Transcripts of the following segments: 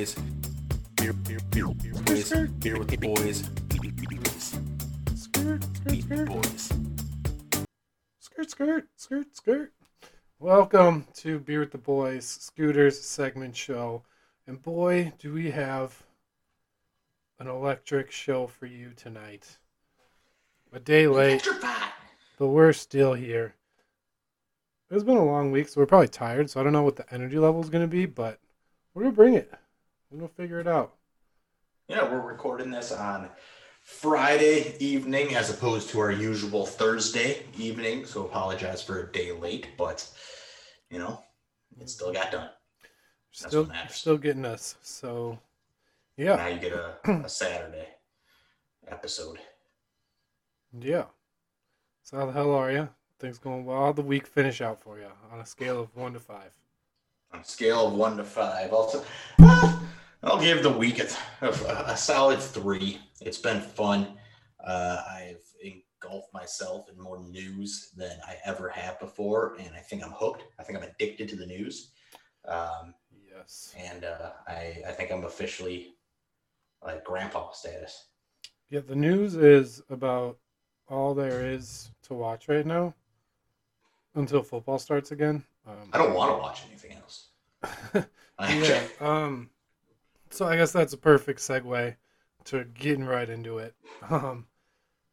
with the boys. Beer, beer, beer, beer, boys. Beer with the boys. Skirt, skirt, Meet the skirt, boys. skirt, skirt, skirt, skirt. Welcome to Beer with the Boys, Scooters segment show. And boy, do we have an electric show for you tonight. A day late, but we're still here. It's been a long week, so we're probably tired, so I don't know what the energy level is going to be, but we're going to bring it. Going to figure it out. Yeah, we're recording this on Friday evening as opposed to our usual Thursday evening. So apologize for a day late, but you know, it still got done. That's Still, still getting us. So, yeah. Now you get a, a Saturday episode. Yeah. So how the hell are you? Things going well? How'd the week finish out for you on a scale of one to five? On a scale of one to five, also, ah, I'll give the week a, a, a solid three. It's been fun. Uh, I've engulfed myself in more news than I ever have before, and I think I'm hooked. I think I'm addicted to the news. Um, Yes. and uh, I, I think I'm officially like grandpa status. Yeah, the news is about all there is to watch right now until football starts again. Um, I don't want to watch anything else. Yeah. Um. So I guess that's a perfect segue to getting right into it. Um.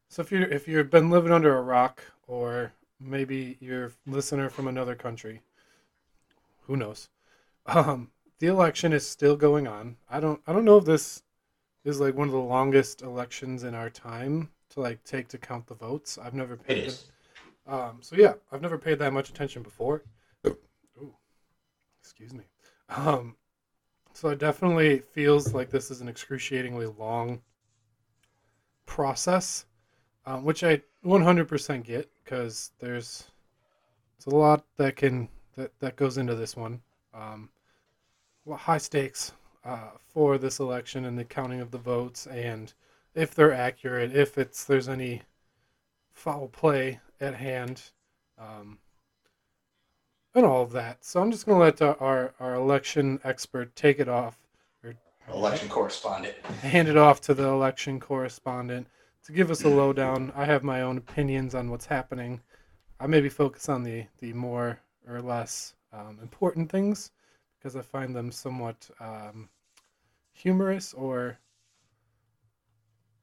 So if you if you've been living under a rock, or maybe you're a listener from another country, who knows? Um. The election is still going on. I don't. I don't know if this is like one of the longest elections in our time to like take to count the votes. I've never paid. is. Um, so yeah, I've never paid that much attention before. Ooh, excuse me. Um, so it definitely feels like this is an excruciatingly long process, um, which I 100% get because there's it's a lot that can that that goes into this one. Um, high stakes uh, for this election and the counting of the votes, and if they're accurate, if it's there's any foul play at hand, um, and all of that. So I'm just going to let uh, our, our election expert take it off, Election correspondent. hand it off to the election correspondent to give us a lowdown. I have my own opinions on what's happening. I maybe focus on the, the more or less um, important things because I find them somewhat um, humorous or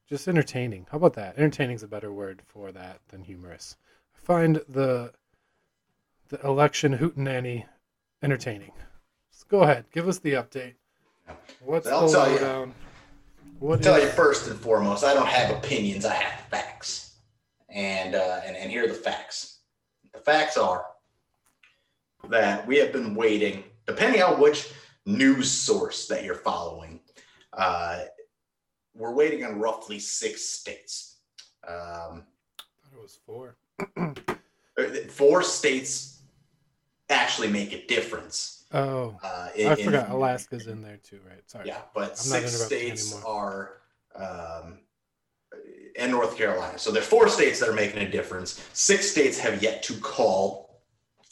just entertaining. How about that? Entertaining is a better word for that than humorous. I find the the election hootenanny entertaining. So go ahead, give us the update. What's I'll the tell you. lowdown? What tell is- you first and foremost, I don't have opinions. I have facts, and uh, and and here are the facts. The facts are that we have been waiting, depending on which news source that you're following. Uh, we're waiting on roughly six states. Um, I thought it was four. four states actually make a difference. Oh, Uh, I forgot in- Alaska's in there too, right? Sorry. Yeah, but I'm six states are, um, and North Carolina. So there are four states that are making a difference. Six states have yet to call,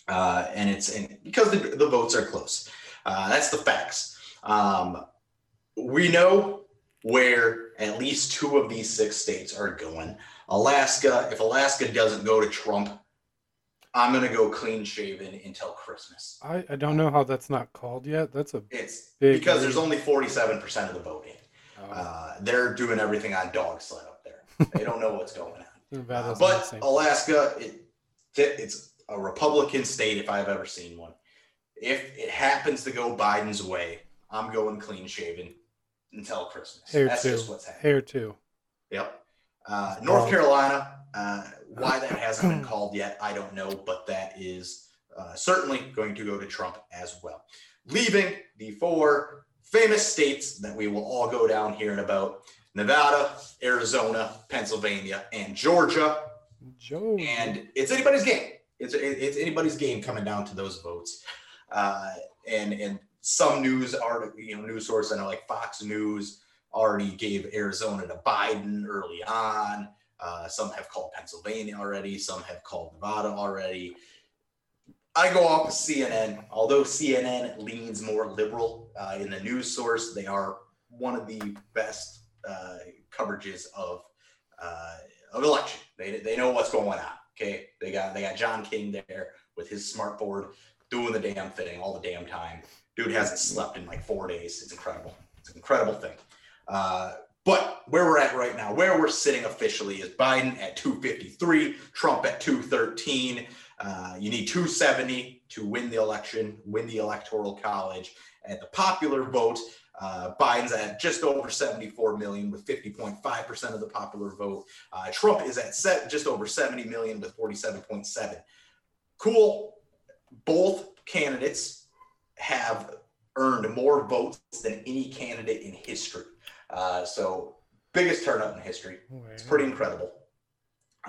uh, and it's because the, the votes are close. Uh, that's the facts. Um, we know where at least two of these six states are going. Alaska, if Alaska doesn't go to Trump, I'm gonna go clean shaven until Christmas. I, I don't know how that's not called yet. That's a It's because there's only 47% of the voting. uh, Uh, they're doing everything on dog sled up there. They don't know what's going on. Uh, but. Alaska, it, it's a Republican state if I've ever seen one. If it happens to go Biden's way, I'm going clean shaven until Christmas. hair That's too. just what's happening. Hair too. Yep. Uh, North Carolina, uh, why that hasn't been called yet, I don't know, but that is uh, certainly going to go to Trump as well. Leaving the four famous states that we will all go down here in about Nevada, Arizona, Pennsylvania, and Georgia. And it's anybody's game. It's, it's anybody's game coming down to those votes. Uh, and, and some news article, you know, news source, I know like Fox News already gave Arizona to Biden early on. Uh, some have called Pennsylvania already. Some have called Nevada already. I go off of CNN. Although CNN leans more liberal uh, in the news source, they are one of the best uh, coverages of uh, of election. They, they know what's going on. Okay, they got they got John King there with his smart board doing the damn thing all the damn time. Dude hasn't slept in like four days. It's incredible. It's an incredible thing. Uh, but where we're at right now, where we're sitting officially, is Biden at 253, Trump at 213. Uh, you need 270 to win the election, win the electoral college. At the popular vote, uh, Biden's at just over 74 million with 50.5% of the popular vote. Uh, Trump is at set, just over 70 million with 47.7. Cool. Both candidates have earned more votes than any candidate in history. Uh, so biggest turnout in history. It's pretty incredible.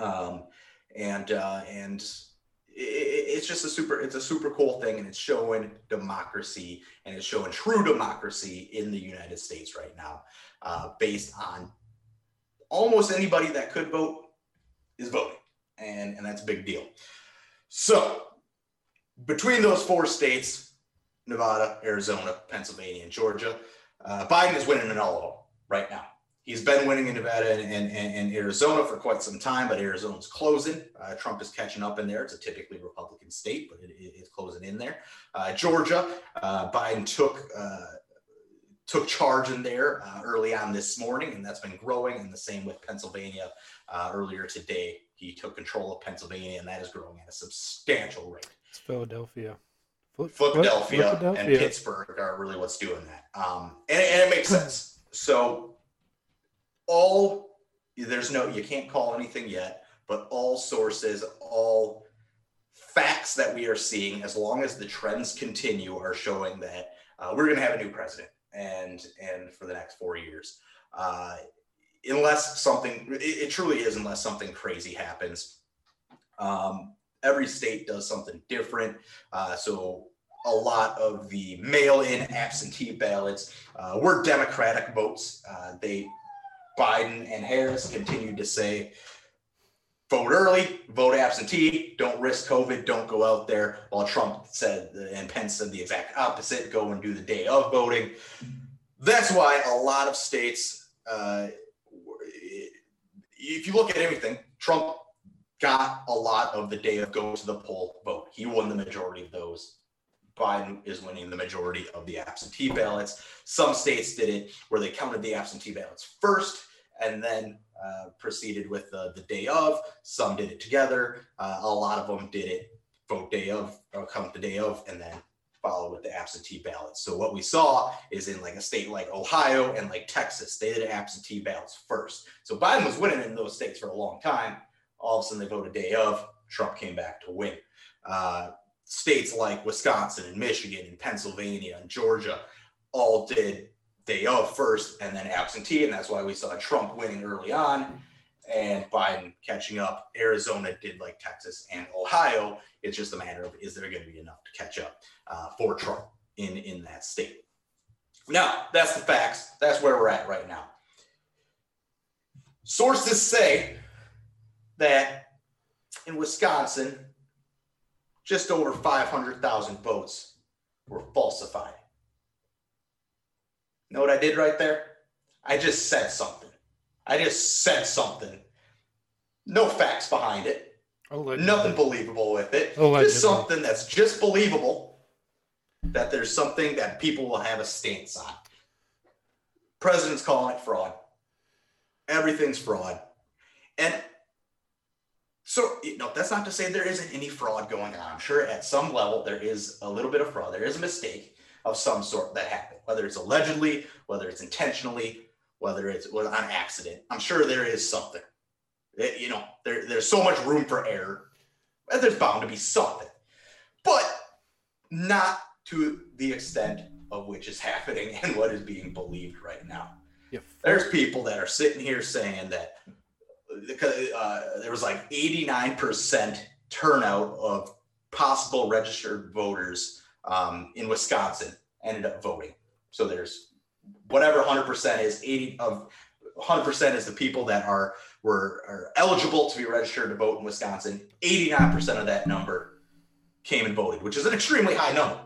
Um, and uh, and it, it's just a super it's a super cool thing, and it's showing democracy and it's showing true democracy in the United States right now, uh, based on almost anybody that could vote is voting, and and that's a big deal. So between those four states, Nevada, Arizona, Pennsylvania, and Georgia, uh, Biden is winning in all of them right now. He's been winning in Nevada and, and, and Arizona for quite some time, but Arizona's closing. Uh, Trump is catching up in there. It's a typically Republican state, but it is closing in there. Uh, Georgia, uh, Biden took uh, took charge in there uh, early on this morning, and that's been growing. And the same with Pennsylvania. Uh, earlier today, he took control of Pennsylvania, and that is growing at a substantial rate. It's Philadelphia. Philadelphia, Philadelphia, and Pittsburgh are really what's doing that. Um, and, and it makes sense. So all there's no you can't call anything yet, but all sources, all facts that we are seeing, as long as the trends continue, are showing that uh, we're going to have a new president, and and for the next four years, uh, unless something it, it, truly is, unless something crazy happens. Um, every state does something different, uh, so a lot of the mail-in absentee ballots uh, were Democratic votes. Uh, they Biden and Harris continued to say, vote early, vote absentee, don't risk COVID, don't go out there. While Trump said and Pence said the exact opposite, go and do the day of voting. That's why a lot of states, uh, if you look at everything, Trump got a lot of the day of go to the poll vote. He won the majority of those. Biden is winning the majority of the absentee ballots. Some states did it where they counted the absentee ballots first and then uh, proceeded with the, the day of. Some did it together. Uh, a lot of them did it vote day of, or count the day of, and then follow with the absentee ballots. So what we saw is in like a state like Ohio and like Texas, they did absentee ballots first. So Biden was winning in those states for a long time. All of a sudden they voted day of. Trump came back to win. Uh, states like Wisconsin and Michigan and Pennsylvania and Georgia all did day of first and then absentee. And that's why we saw Trump winning early on and Biden catching up. Arizona did like Texas and Ohio. It's just a matter of is there going to be enough to catch up uh, for Trump in, in that state? Now, that's the facts. That's where we're at right now. Sources say that in Wisconsin, just over 500,000 votes were falsified. Know what I did right there? I just said something. I just said something. No facts behind it. Allegedly. Nothing believable with it. Allegedly. Just something that's just believable that there's something that people will have a stance on. President's calling it fraud. Everything's fraud. And so, you know, that's not to say there isn't any fraud going on. I'm sure at some level there is a little bit of fraud. There is a mistake of some sort that happened, whether it's allegedly, whether it's intentionally, whether it's on accident. I'm sure there is something. It, you know, there, there's so much room for error. There's bound to be something, but not to the extent of which is happening and what is being believed right now. There's people that are sitting here saying that uh, there was like 89% turnout of possible registered voters um, in Wisconsin ended up voting. So there's whatever 100% is 80 of 100% is the people that are were are eligible to be registered to vote in Wisconsin. 89% of that number came and voted, which is an extremely high number.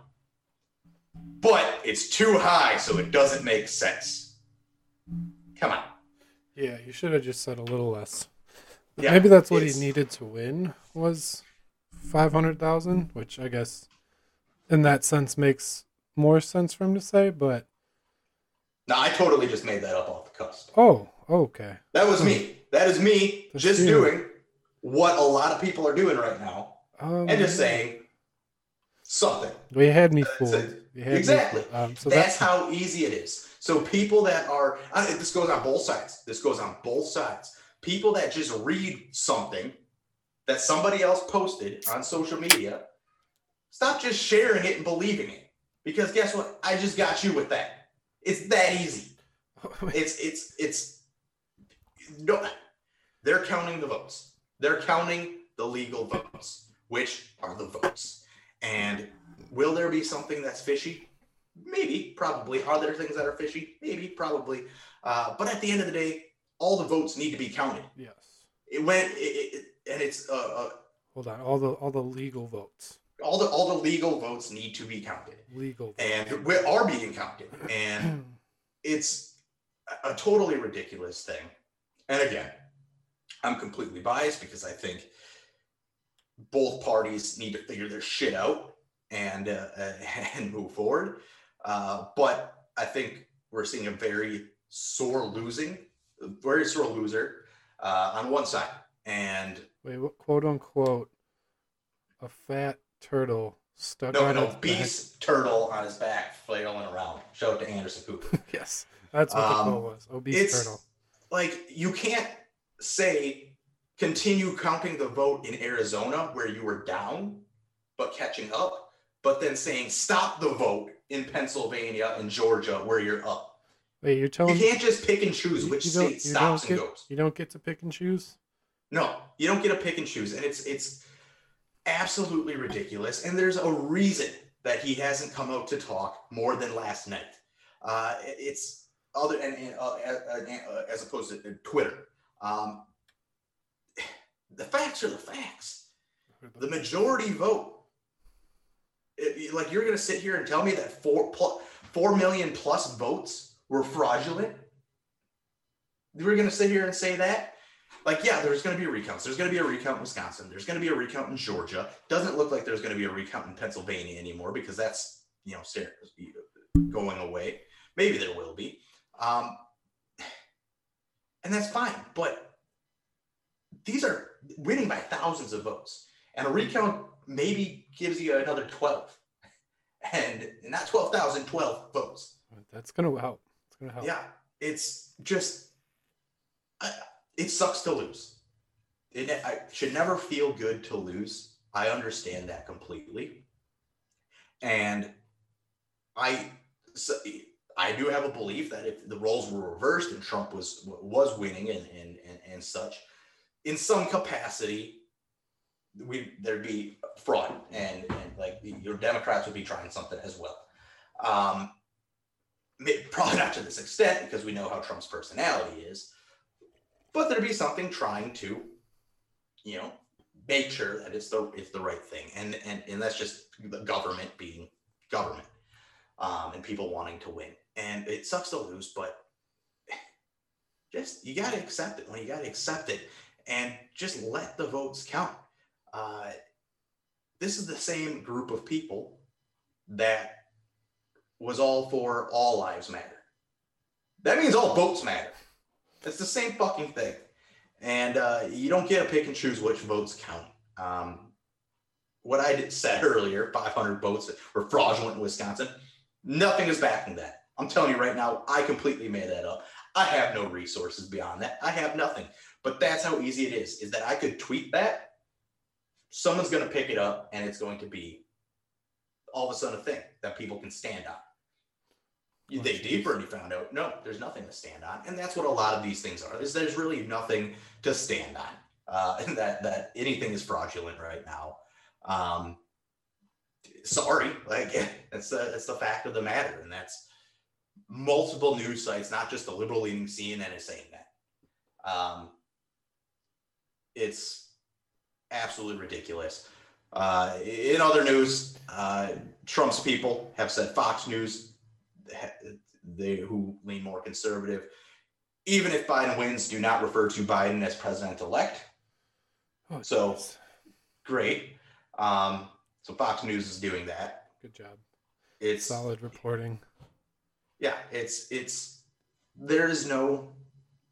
But it's too high, so it doesn't make sense. Come on. Yeah, you should have just said a little less. Yeah, maybe that's what he needed to win was five hundred thousand, which I guess in that sense makes more sense for him to say. But Now I totally just made that up off the cusp. oh, okay, That was me. That is me That's just you. doing what a lot of people are doing right now um, and just saying something. we had me That's fooled. it. You had me Exactly. fooled. Um, so That's that how easy it is. So people that are this goes on both sides. This goes on both sides. People that just read something that somebody else posted on social media, stop just sharing it and believing it. Because guess what? I just got you with that. It's that easy. It's it's it's no they're counting the votes. They're counting the legal votes, which are the votes. And will there be something that's fishy? Maybe, probably. Are there things that are fishy? Maybe, probably. Uh, but at the end of the day, all the votes need to be counted. yes. It went, it, it, and it's uh, uh, Hold on, all the all the legal votes, all the all the legal votes need to be counted, legal. and we are being counted. And it's a, a totally ridiculous thing. And again, I'm completely biased because I think both parties need to figure their shit out and uh, and move forward. Uh, but I think we're seeing a very sore losing, very sore loser uh, on one side, and Wait, what, quote unquote, a fat turtle stuck no, out no its back. beast turtle on his back flailing around. Show it to Anderson Cooper. Yes, that's what the Um, quote was. Obese turtle. like you can't say continue counting the vote in Arizona where you were down but catching up, but then saying stop the vote in Pennsylvania and Georgia where you're up. Wait, you're You can't just pick and choose which state stops don't and get- goes. you don't get to pick and choose. No, you don't get to pick and choose, and it's it's absolutely ridiculous. And there's a reason that he hasn't come out to talk more than last night. Uh, it's other and, and uh, as, uh, as opposed to Twitter. Um, the facts are the facts. The majority vote. Like you're gonna sit here and tell me that four plus four million plus votes were fraudulent. We're gonna sit here and say that? Like yeah there's going to be recounts there's going to be a recount in wisconsin. There's going to be a recount in georgia. Doesn't look like there's going to be a recount in pennsylvania anymore because that's you know going away. Maybe there will be. Um, and that's fine but these are winning by thousands of votes. And a recount maybe gives you another 12 and not 12000 12 votes That's gonna help. It's gonna help. yeah, it's just I, it sucks to lose. It I should never feel good to lose. I understand that completely, and I so, I do have a belief that if the roles were reversed and Trump was was winning and and and, and such, in some capacity, we there'd be fraud and and like your Democrats would be trying something as well. Um, probably not to this extent because we know how Trump's personality is, but there'd be something trying to, you know, make sure that it's the it's the right thing, and and and that's just the government being government, um, and people wanting to win, and it sucks to lose, but just you got to accept it when you got to accept it, and just let the votes count. Uh, this is the same group of people that was all for all lives matter. That means all votes matter. It's the same fucking thing. And uh, you don't get to pick and choose which votes count. Um, what I did, said earlier, 500 votes were fraudulent in Wisconsin, nothing is backing that. I'm telling you right now, I completely made that up. I have no resources beyond that. I have nothing. But that's how easy it is, is that I could tweet that. Someone's going to pick it up and it's going to be all of a sudden a thing that people can stand on. You dig deeper and you found out no, there's nothing to stand on, and that's what a lot of these things are. Is there's really nothing to stand on, uh, and that that anything is fraudulent right now. Um, sorry, like that's the that's the fact of the matter, and that's multiple news sites, not just the liberal leaning CNN, is saying that. Um, it's absolutely ridiculous. Uh, in other news, uh, Trump's people have said Fox News, they who lean more conservative, even if Biden wins, do not refer to Biden as president elect. Oh, So- jeez. Great. Um, so Fox News is doing that. good job. It's Solid reporting. yeah, it's it's there is no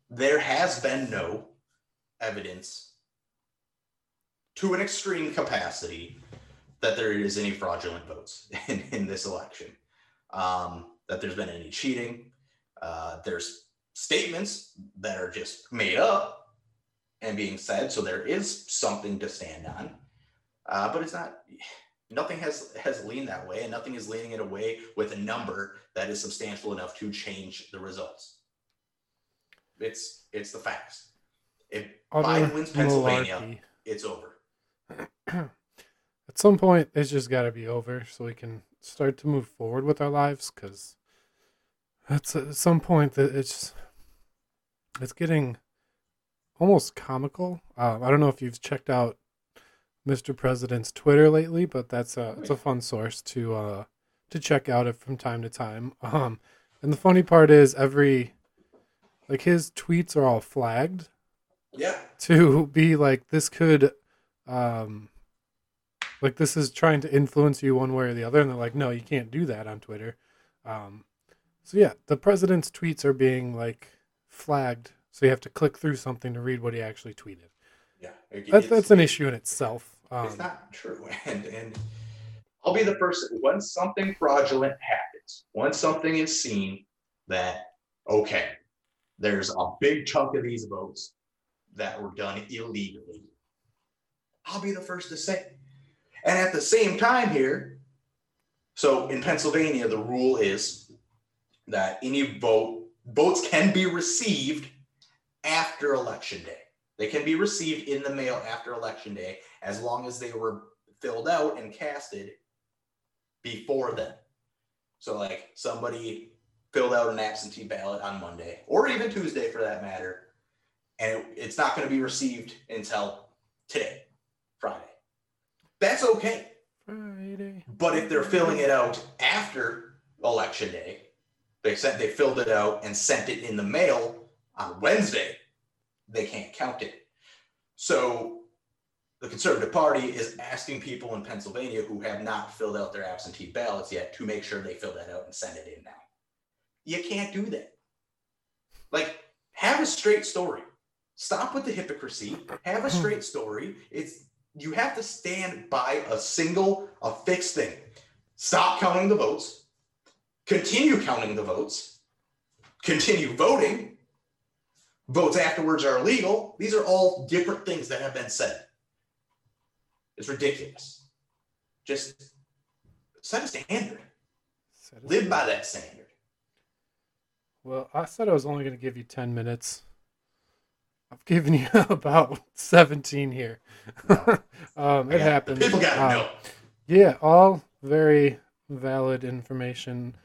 there has been no evidence to an extreme capacity that there is any fraudulent votes in, in this election. Um, that there's been any cheating. Uh, there's statements that are just made up and being said, so there is something to stand on. Uh, but it's not nothing has has leaned that way and nothing is leaning it away with a number that is substantial enough to change the results it's it's the facts if biden wins pennsylvania malarkey. it's over At some point, it's just got to be over so we can start to move forward with our lives. Because at at some point that it's it's getting almost comical. Uh, I don't know if you've checked out Mr. President's Twitter lately, but that's a it's a fun source to uh, to check out it from time to time. Um, and the funny part is every like his tweets are all flagged yeah to be like this could um like this is trying to influence you one way or the other and they're like no you can't do that on twitter. Um so yeah the president's tweets are being like flagged so you have to click through something to read what he actually tweeted. Yeah that's, that's an issue in itself it's um, not true and and i'll be the first once something fraudulent happens once something is seen that okay there's a big chunk of these votes that were done illegally i'll be the first to say. And at the same time here so in pennsylvania the rule is that any vote votes can be received after election day. They can be received in the mail after election day as long as they were filled out and casted before then. So, like somebody filled out an absentee ballot on Monday or even Tuesday for that matter, and it- it's not going to be received until today, Friday. That's okay. friday But if they're filling it out after election day, they sent they filled it out and sent it in the mail on Wednesday, they can't count it. So the Conservative Party is asking people in Pennsylvania who have not filled out their absentee ballots yet to make sure they fill that out and send it in now. You can't do that. Like, have a straight story. Stop with the hypocrisy. Have a straight story. It's you have to stand by a single, a fixed thing. Stop counting the votes. Continue counting the votes. Continue voting. Votes afterwards are illegal. These are all different things that have been said. It's ridiculous. Just set a standard. Set it Live by that standard. well i said i was only going to give you 10 minutes i've given you about 17 here um it Yeah, happens People gotta Um, know. Yeah, all very valid information.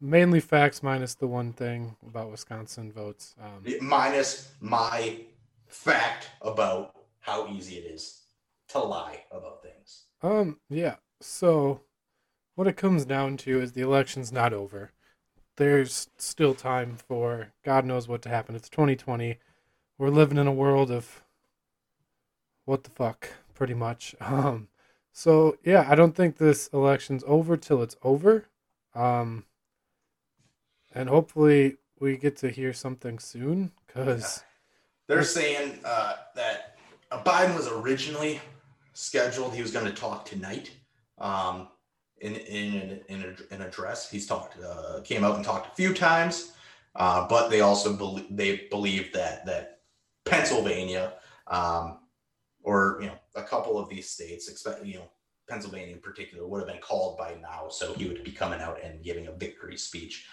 Mainly facts, minus the one thing about Wisconsin votes. Um, Minus my fact about how easy it is to lie about things. um, yeah. So, what it comes down to is the election's not over. There's still time for God knows what to happen. It's 2020. We're living in a world of what the fuck, pretty much. Um, so yeah, I don't think this election's over till it's over. Um, and hopefully we get to hear something soon because They're saying uh, that uh, Biden was originally scheduled. He was going to talk tonight um, in in an, in an address. He's talked, uh, came out and talked a few times, uh, but they also believe they believe that that Pennsylvania um, or you know a couple of these states, expect you know Pennsylvania in particular, would have been called by now, so he would be coming out and giving a victory speech.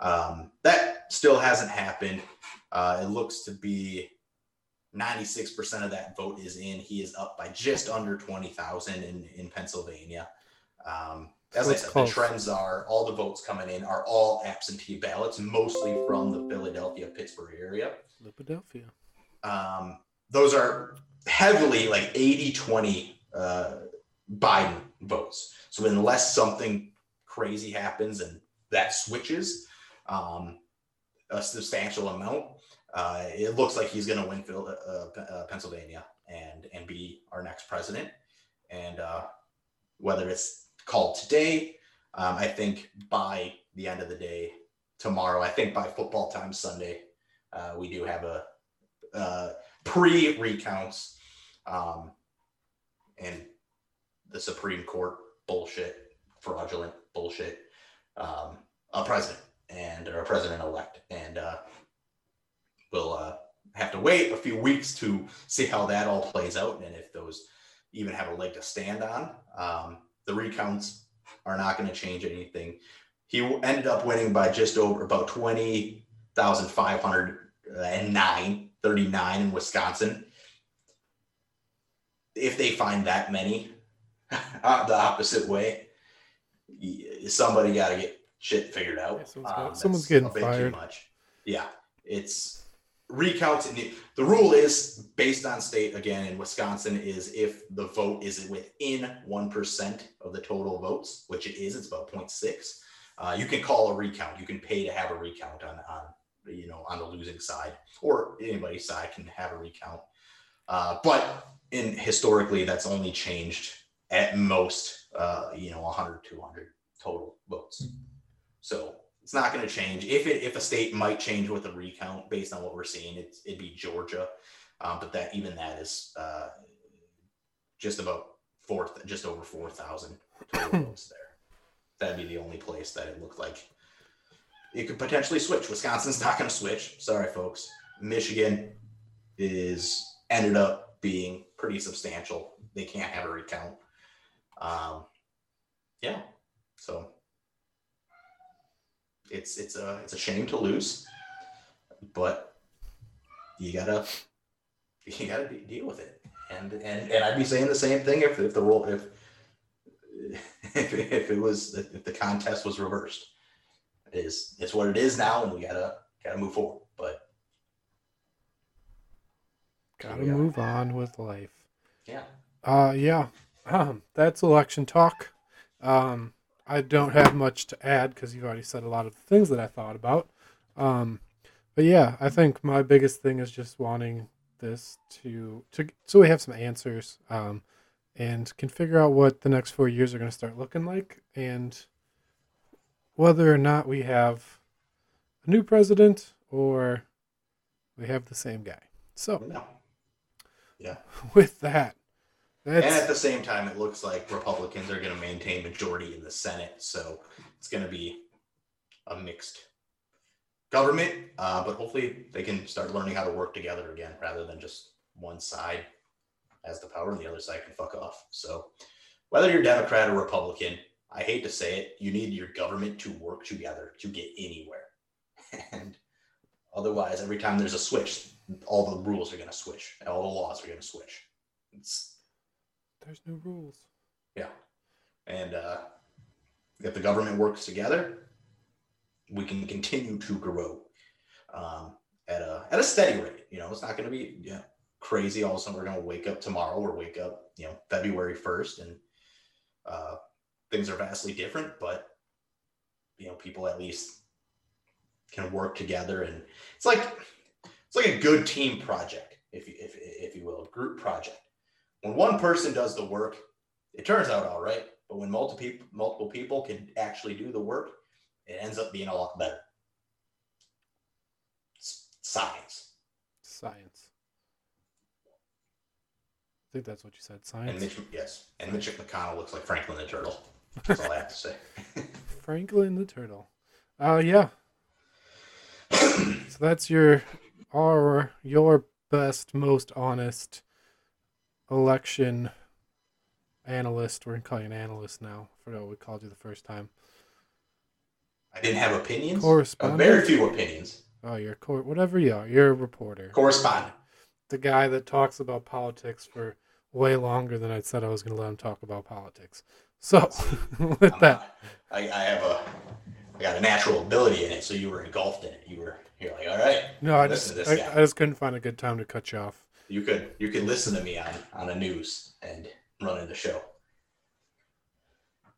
Um, that still hasn't happened. Uh, it looks to be 96% of that vote is in. He is up by just under 20,000 in, in Pennsylvania. Um, as I said, close. the trends are all the votes coming in are all absentee ballots, mostly from the Philadelphia, Pittsburgh area. Philadelphia. Um, those are heavily like 80 20 uh, Biden votes. So unless something crazy happens and that switches um, a substantial amount, uh, it looks like he's going to win Phil, uh, uh, Pennsylvania and and be our next president. And uh, whether it's called today, um, I think by the end of the day tomorrow, I think by football time Sunday, uh, we do have a uh, pre recounts um, and the Supreme Court bullshit, fraudulent bullshit, um, a president and or a president elect, and uh, we'll uh, have to wait a few weeks to see how that all plays out and if those even have a leg to stand on. Um, the recounts are not going to change anything. He ended up winning by just over about 20,509, 39 in Wisconsin. If they find that many uh, the opposite way, somebody got to get shit figured out. Yeah, someone's, um, someone's getting fired. Too much. Yeah, it's recounts and the rule is based on state again in wisconsin is if the vote is within 1% of the total votes which it is it's about 0.6 uh, you can call a recount you can pay to have a recount on on you know on the losing side or anybody's side can have a recount uh, but in historically that's only changed at most uh, you know 100 200 total votes so it's not going to change. If it if a state might change with a recount based on what we're seeing, it's, it'd be Georgia, um, but that even that is uh, just about four, just over four thousand total votes there. That'd be the only place that it looked like it could potentially switch. Wisconsin's not going to switch. Sorry, folks. Michigan is ended up being pretty substantial. They can't have a recount. Um, yeah, so it's it's a it's a shame to lose, but you gotta you gotta deal with it. And and and I'd be saying the same thing if if the role if if, if it was if the contest was reversed. It is it's what it is now, and we gotta gotta move forward. But gotta move on with life. Yeah. Uh yeah. Um, that's election talk. Um, I don't have much to add because you've already said a lot of the things that I thought about. Um, but yeah, I think my biggest thing is just wanting this to to so we have some answers um, and can figure out what the next four years are going to start looking like and whether or not we have a new president or we have the same guy. So, no. yeah, with that, that's... And at the same time, it looks like Republicans are going to maintain majority in the Senate, so it's going to be a mixed government. Uh, but hopefully, they can start learning how to work together again, rather than just one side has the power and the other side can fuck off. So, whether you're Democrat or Republican, I hate to say it, you need your government to work together to get anywhere. And otherwise, every time there's a switch, all the rules are going to switch, all the laws are going to switch. It's there's no rules. Yeah. And uh, if the government works together, we can continue to grow um, at a at a steady rate. You know, it's not going to be know, crazy. All of a sudden, we're going to wake up tomorrow or wake up, you know, February first, and uh, things are vastly different. But you know, people at least can work together, and it's like it's like a good team project, if you if if you will, a group project when one person does the work, it turns out all right. But when multiple people, multiple people can actually do the work, it ends up being a lot better. It's science. Science. I think that's what you said. Science. And Mitch, yes, and Mitch McConnell looks like Franklin the Turtle. That's all I have to say. Franklin the Turtle. Uh, yeah. so that's your, our, your best, most honest election analyst. We're gonna call you an analyst now. I forgot what we called you the first time. I didn't have opinions. Correspondent. Uh, very few opinions. Oh, you're cor- whatever you are. You're a reporter. Correspondent. The guy that talks about politics for way longer than I said I was going to let him talk about politics. So, with that, I, I have a, I got a natural ability in it. So you were engulfed in it. You were, you're like, all right. No, I just, I, I just couldn't find a good time to cut you off you could you could listen to me on on the news and running the show.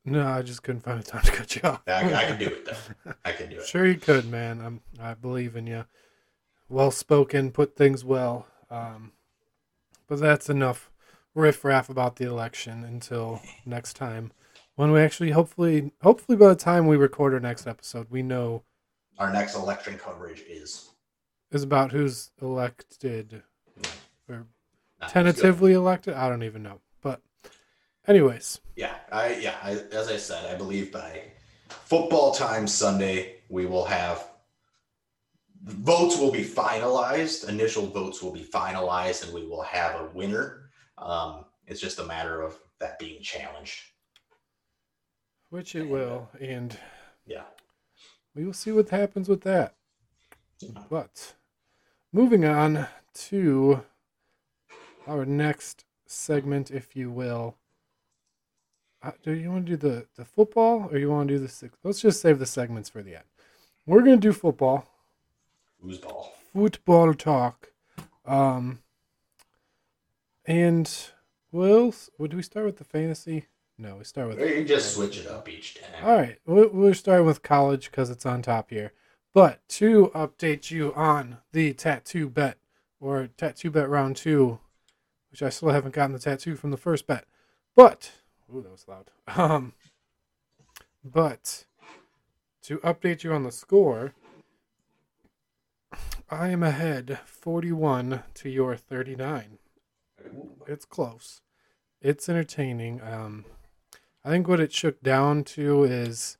No, I just couldn't find a time to cut you off. I, I can do it though. I can do it. Sure, you could, man. I'm. I believe in you. Well spoken, put things well. Um, but that's enough riff raff about the election until next time, when we actually, hopefully, hopefully by the time we record our next episode, we know Our next election coverage is is about who's elected or not tentatively elected. I don't even know. But, anyways, Yeah, I yeah, I, as I said, I believe by football time Sunday we will have votes will be finalized. Initial votes will be finalized, and we will have a winner. Um, it's just a matter of that being challenged. which it will, and Yeah. we will see what happens with that. But moving on to our next segment, if you will. Uh, do you want to do the, the football or you want to do the six? Let's just save the segments for the end. We're going to do football, Who's ball? football talk. Um, and well, would we start with the fantasy? No, we start with You just switch it up each time. all right, we'll, we'll start with college because it's on top here. But to update you on the tattoo bet or tattoo bet round two, which I still haven't gotten the tattoo from the first bet. But ooh, that was loud. Um, but to update you on the score, I am ahead 41 to your 39 it's close. It's entertaining. Um, I think what it shook down to is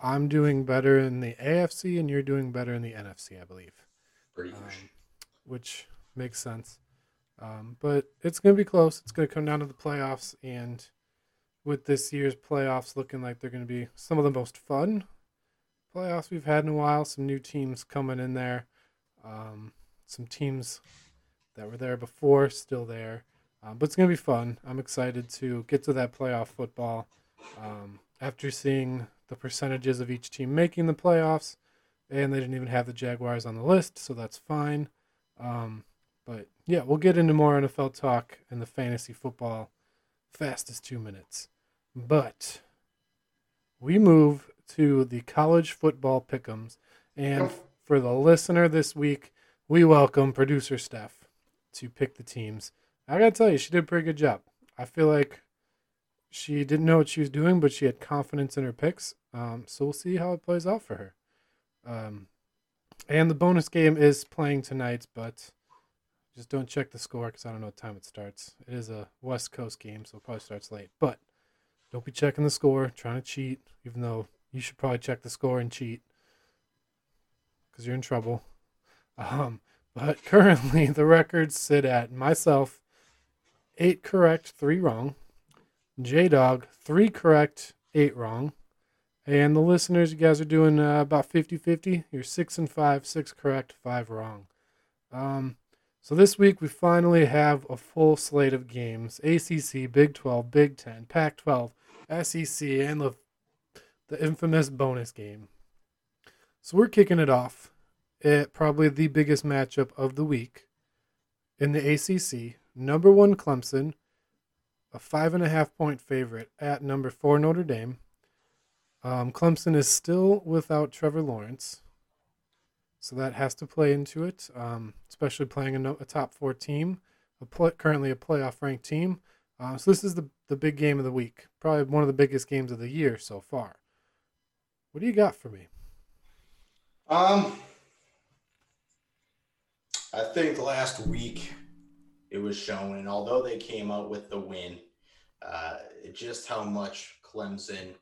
I'm doing better in the AFC and you're doing better in the NFC, I believe, Pretty um, which makes sense. Um, but it's going to be close. It's going to come down to the playoffs, and with this year's playoffs looking like they're going to be some of the most fun playoffs we've had in a while. Some new teams coming in there. Um, some teams that were there before still there. Um, but it's going to be fun. I'm excited to get to that playoff football. Um, after seeing the percentages of each team making the playoffs, and they didn't even have the Jaguars on the list, so that's fine. Um, but yeah, we'll get into more NFL talk and the fantasy football fastest two minutes. But we move to the college football pickums, and for the listener this week, we welcome producer Steph to pick the teams. I gotta tell you, she did a pretty good job. I feel like she didn't know what she was doing, but she had confidence in her picks. Um, so we'll see how it plays out for her. Um, and the bonus game is playing tonight, but just don't check the score because I don't know what time it starts. It is a West Coast game, so it probably starts late. But don't be checking the score, trying to cheat, even though you should probably check the score and cheat because you're in trouble. Um, but currently, the records sit at myself, eight correct, three wrong. J Dog, three correct, eight wrong. And the listeners, you guys are doing uh, about 50 50. You're six and five, six correct, five wrong. Um, so this week, we finally have a full slate of games ACC, Big 12, Big 10, Pac 12, SEC, and the, the infamous bonus game. So we're kicking it off at probably the biggest matchup of the week in the ACC. Number one Clemson, a five and a half point favorite at number four Notre Dame. Um, Clemson is still without Trevor Lawrence, so that has to play into it, um, especially playing a, a top four team, a pl- currently a playoff ranked team. Uh, so this is the the big game of the week, probably one of the biggest games of the year so far. What do you got for me? Um, I think last week it was shown, and although they came out with the win, uh, just how much Clemson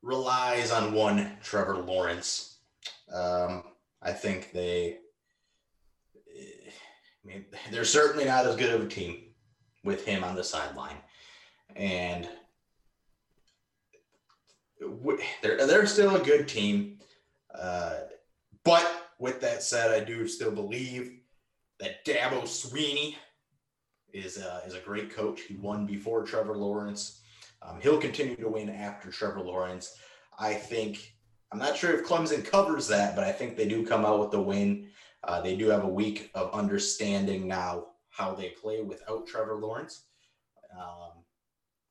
relies on one Trevor Lawrence. Um, I think they, I mean, they're certainly not as good of a team with him on the sideline, and they're they're still a good team. Uh, but with that said, I do still believe that Dabo Swinney is a, is a great coach. He won before Trevor Lawrence. Um, he'll continue to win after Trevor Lawrence. I think I'm not sure if Clemson covers that, but I think they do come out with the win. Uh, they do have a week of understanding now how they play without Trevor Lawrence. Um,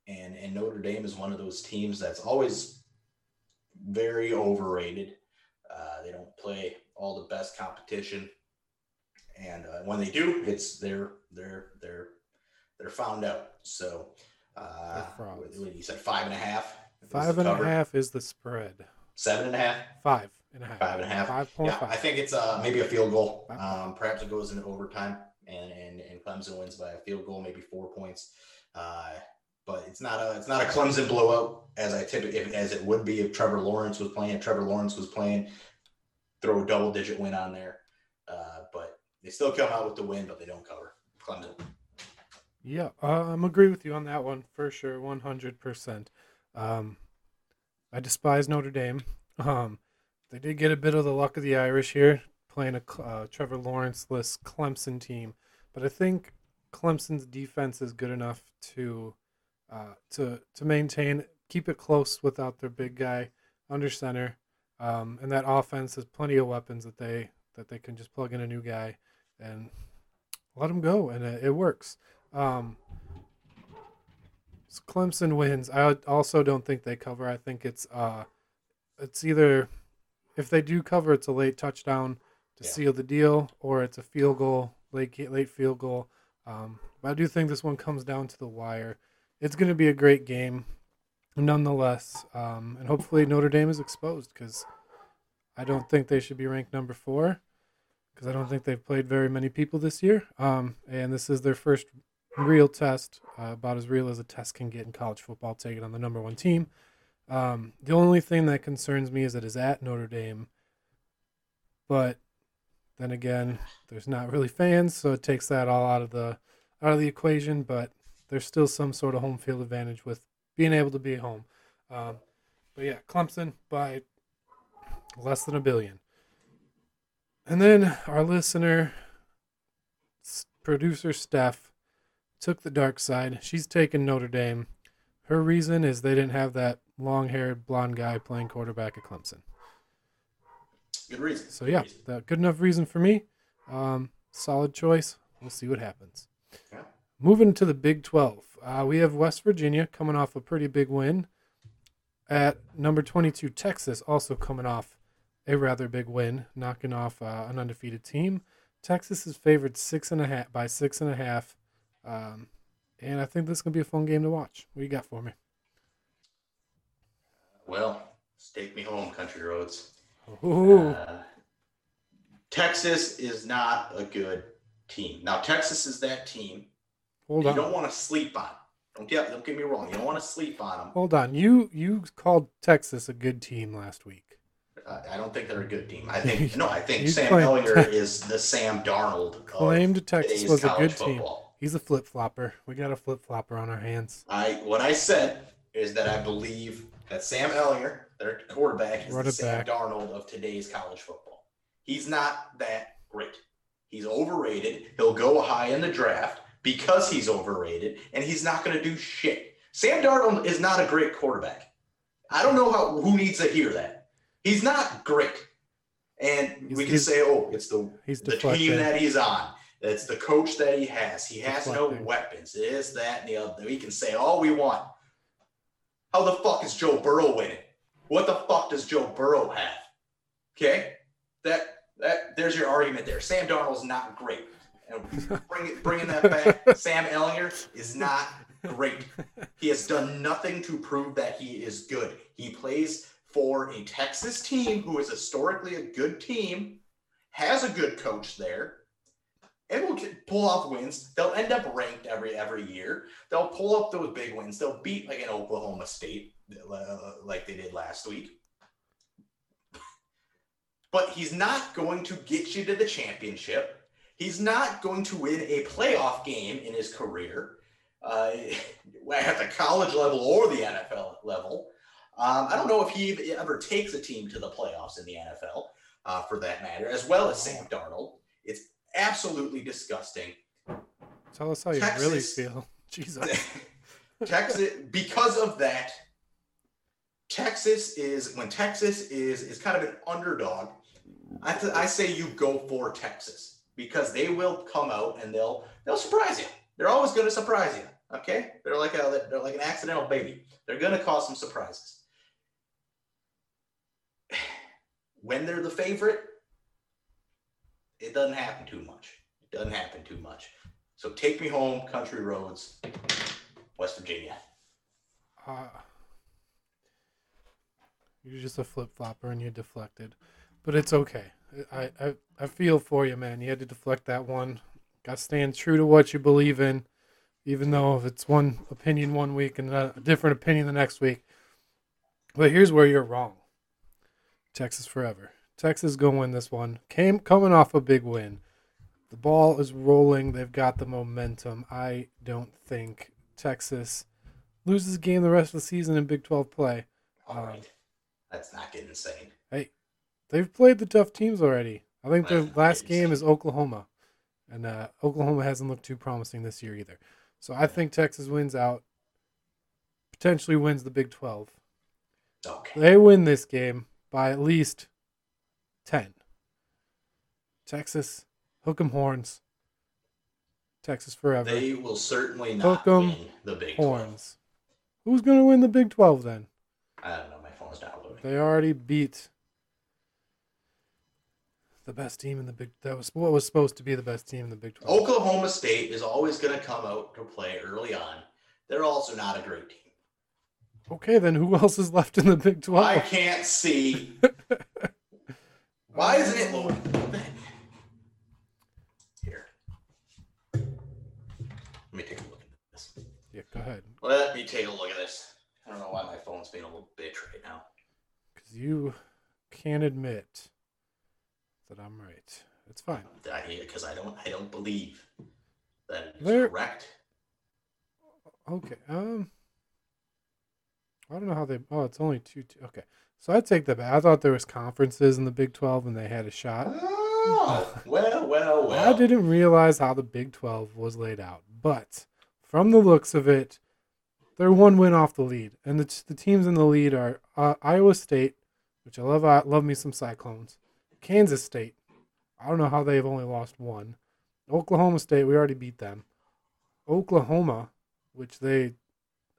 and and Notre Dame is one of those teams that's always very overrated. Uh, they don't play all the best competition, and uh, when they do, it's they're they're they're they're found out. So, uh, They're what, what you said five and a half. Five and a half is the spread. Seven and a half. Five and a half. Five and a half. Five point Yeah, five. I think it's uh maybe a field goal. Um, perhaps it goes into overtime, and and and Clemson wins by a field goal, maybe four points. Uh, but it's not a it's not a Clemson blowout as I typically as it would be if Trevor Lawrence was playing. If Trevor Lawrence was playing, throw a double digit win on there. Uh, but they still come out with the win, but they don't cover Clemson. Yeah, uh, I'm agree with you on that one for sure, 100%. Um, I despise Notre Dame. Um, they did get a bit of the luck of the Irish here, playing a uh, Trevor Lawrence-less Clemson team, but I think Clemson's defense is good enough to uh, to to maintain, keep it close without their big guy under center, um, and that offense has plenty of weapons that they that they can just plug in a new guy and let them go, and it, it works. Um, so Clemson wins. I also don't think they cover. I think it's uh, it's either if they do cover, it's a late touchdown to Yeah. seal the deal, or it's a field goal, late late field goal. Um, but I do think this one comes down to the wire. It's going to be a great game, nonetheless, um, and hopefully Notre Dame is exposed because I don't think they should be ranked number four because I don't think they've played very many people this year. Um, and this is their first real test, uh, about as real as a test can get in college football, taking on the number one team. Um, the only thing that concerns me is it is at Notre Dame, but then again, there's not really fans, so it takes that all out of the out of the equation. But there's still some sort of home field advantage with being able to be at home. Um, but yeah, Clemson by less than a billion. And then our listener, producer Steph, took the dark side. She's taken Notre Dame. Her reason is they didn't have that long haired blonde guy playing quarterback at Clemson. Good reason. So, yeah, that good enough reason for me. Um, solid choice. We'll see what happens. Yeah. Moving to the Big 12, uh, we have West Virginia coming off a pretty big win. At number 22, Texas also coming off a rather big win, knocking off uh, an undefeated team. Texas is favored six and a half by six and a half, um, and I think this is gonna be a fun game to watch. What you got for me? Well, take me home, country roads. Ooh, Uh, Texas is not a good team. Now, Texas is that team hold you on, don't want to sleep on. Don't get don't get me wrong. You don't want to sleep on them. hold on. You you called Texas a good team last week. Uh, I don't think they're a good team. I think no. I think Sam Ehlinger is the Sam Darnold. of Claimed Texas was a good team. football. He's a flip flopper. We got a flip flopper on our hands. I what I said is that I believe that Sam Ehlinger, their quarterback, is Run the Sam back. Darnold of today's college football. He's not that great. He's overrated. He'll go high in the draft because he's overrated, and he's not going to do shit. Sam Darnold is not a great quarterback. I don't know how who needs to hear that. He's not great. And He's- we can say, oh, it's the the team that he's on. It's the coach that he has. He has no weapons. It is that and the other. We can say all we want. How the fuck is Joe Burrow winning? What the fuck does Joe Burrow have? Okay, that that there's your argument there. Sam Darnold's not great. Bring bringing that back, Sam Ehlinger is not great. He has done nothing to prove that he is good. He plays for a Texas team who is historically a good team, has a good coach there, and will pull off wins. They'll end up ranked every every year. They'll pull up those big wins. They'll beat like an Oklahoma State, uh, like they did last week. But he's not going to get you to the championship. He's not going to win a playoff game in his career uh, at the college level or the NFL level. Um, I don't know if he ever takes a team to the playoffs in the NFL, uh, for that matter, as well as Sam Darnold. It's absolutely disgusting. Tell us how you really feel. Jesus. Texas, because of that, Texas is when Texas is is kind of an underdog. I, th- I say you go for Texas because they will come out and they'll they'll surprise you. They're always going to surprise you. Okay, they're like a they're like an accidental baby. They're gonna cause some surprises. When they're the favorite, it doesn't happen too much. It doesn't happen too much. So take me home, country roads, West Virginia. Uh, you're just a flip flopper and you deflected, but it's okay. I, I I feel for you, man. You had to deflect that one. Got to stand true to what you believe in, even though if it's one opinion one week and a different opinion the next week. But here's where you're wrong. Texas forever. Texas gonna win this one. Came coming off a big win. The ball is rolling. They've got the momentum. I don't think Texas loses game the rest of the season in Big 12 play. All Um, right. That's not getting insane. They've played the tough teams already. I think their last game is Oklahoma, and uh, Oklahoma hasn't looked too promising this year either. So I think Texas wins out. Potentially wins the Big 12. Okay. They win this game by at least 10. Texas, hook 'em horns. Texas forever. They will certainly not Hook 'em win the Big 12. horns. Who's going to win the Big 12 then? I don't know. My phone's not loading. They already beat the best team in the Big. That was what was supposed to be the best team in the Big 12. Oklahoma State is always going to come out to play early on. They're also not a great team. Okay, then who else is left in the Big 12? I can't see. Why isn't it loading? Here. Let me take a look at this. Yeah, go ahead. Let me take a look at this. I don't know why my phone's being a little bitch right now. Because you can't admit that I'm right. It's fine. Because I don't, I don't believe that it's There- correct. Okay. Um. I don't know how they. Oh, it's only two. two okay, so I take that back. I thought there was conferences in the Big 12 and they had a shot. Oh, well, well, well. I didn't realize how the Big 12 was laid out, but from the looks of it, they're one win off the lead, and the, the teams in the lead are uh, Iowa State, which I love. I love me some Cyclones. Kansas State. I don't know how they've only lost one. Oklahoma State. We already beat them. Oklahoma, which they,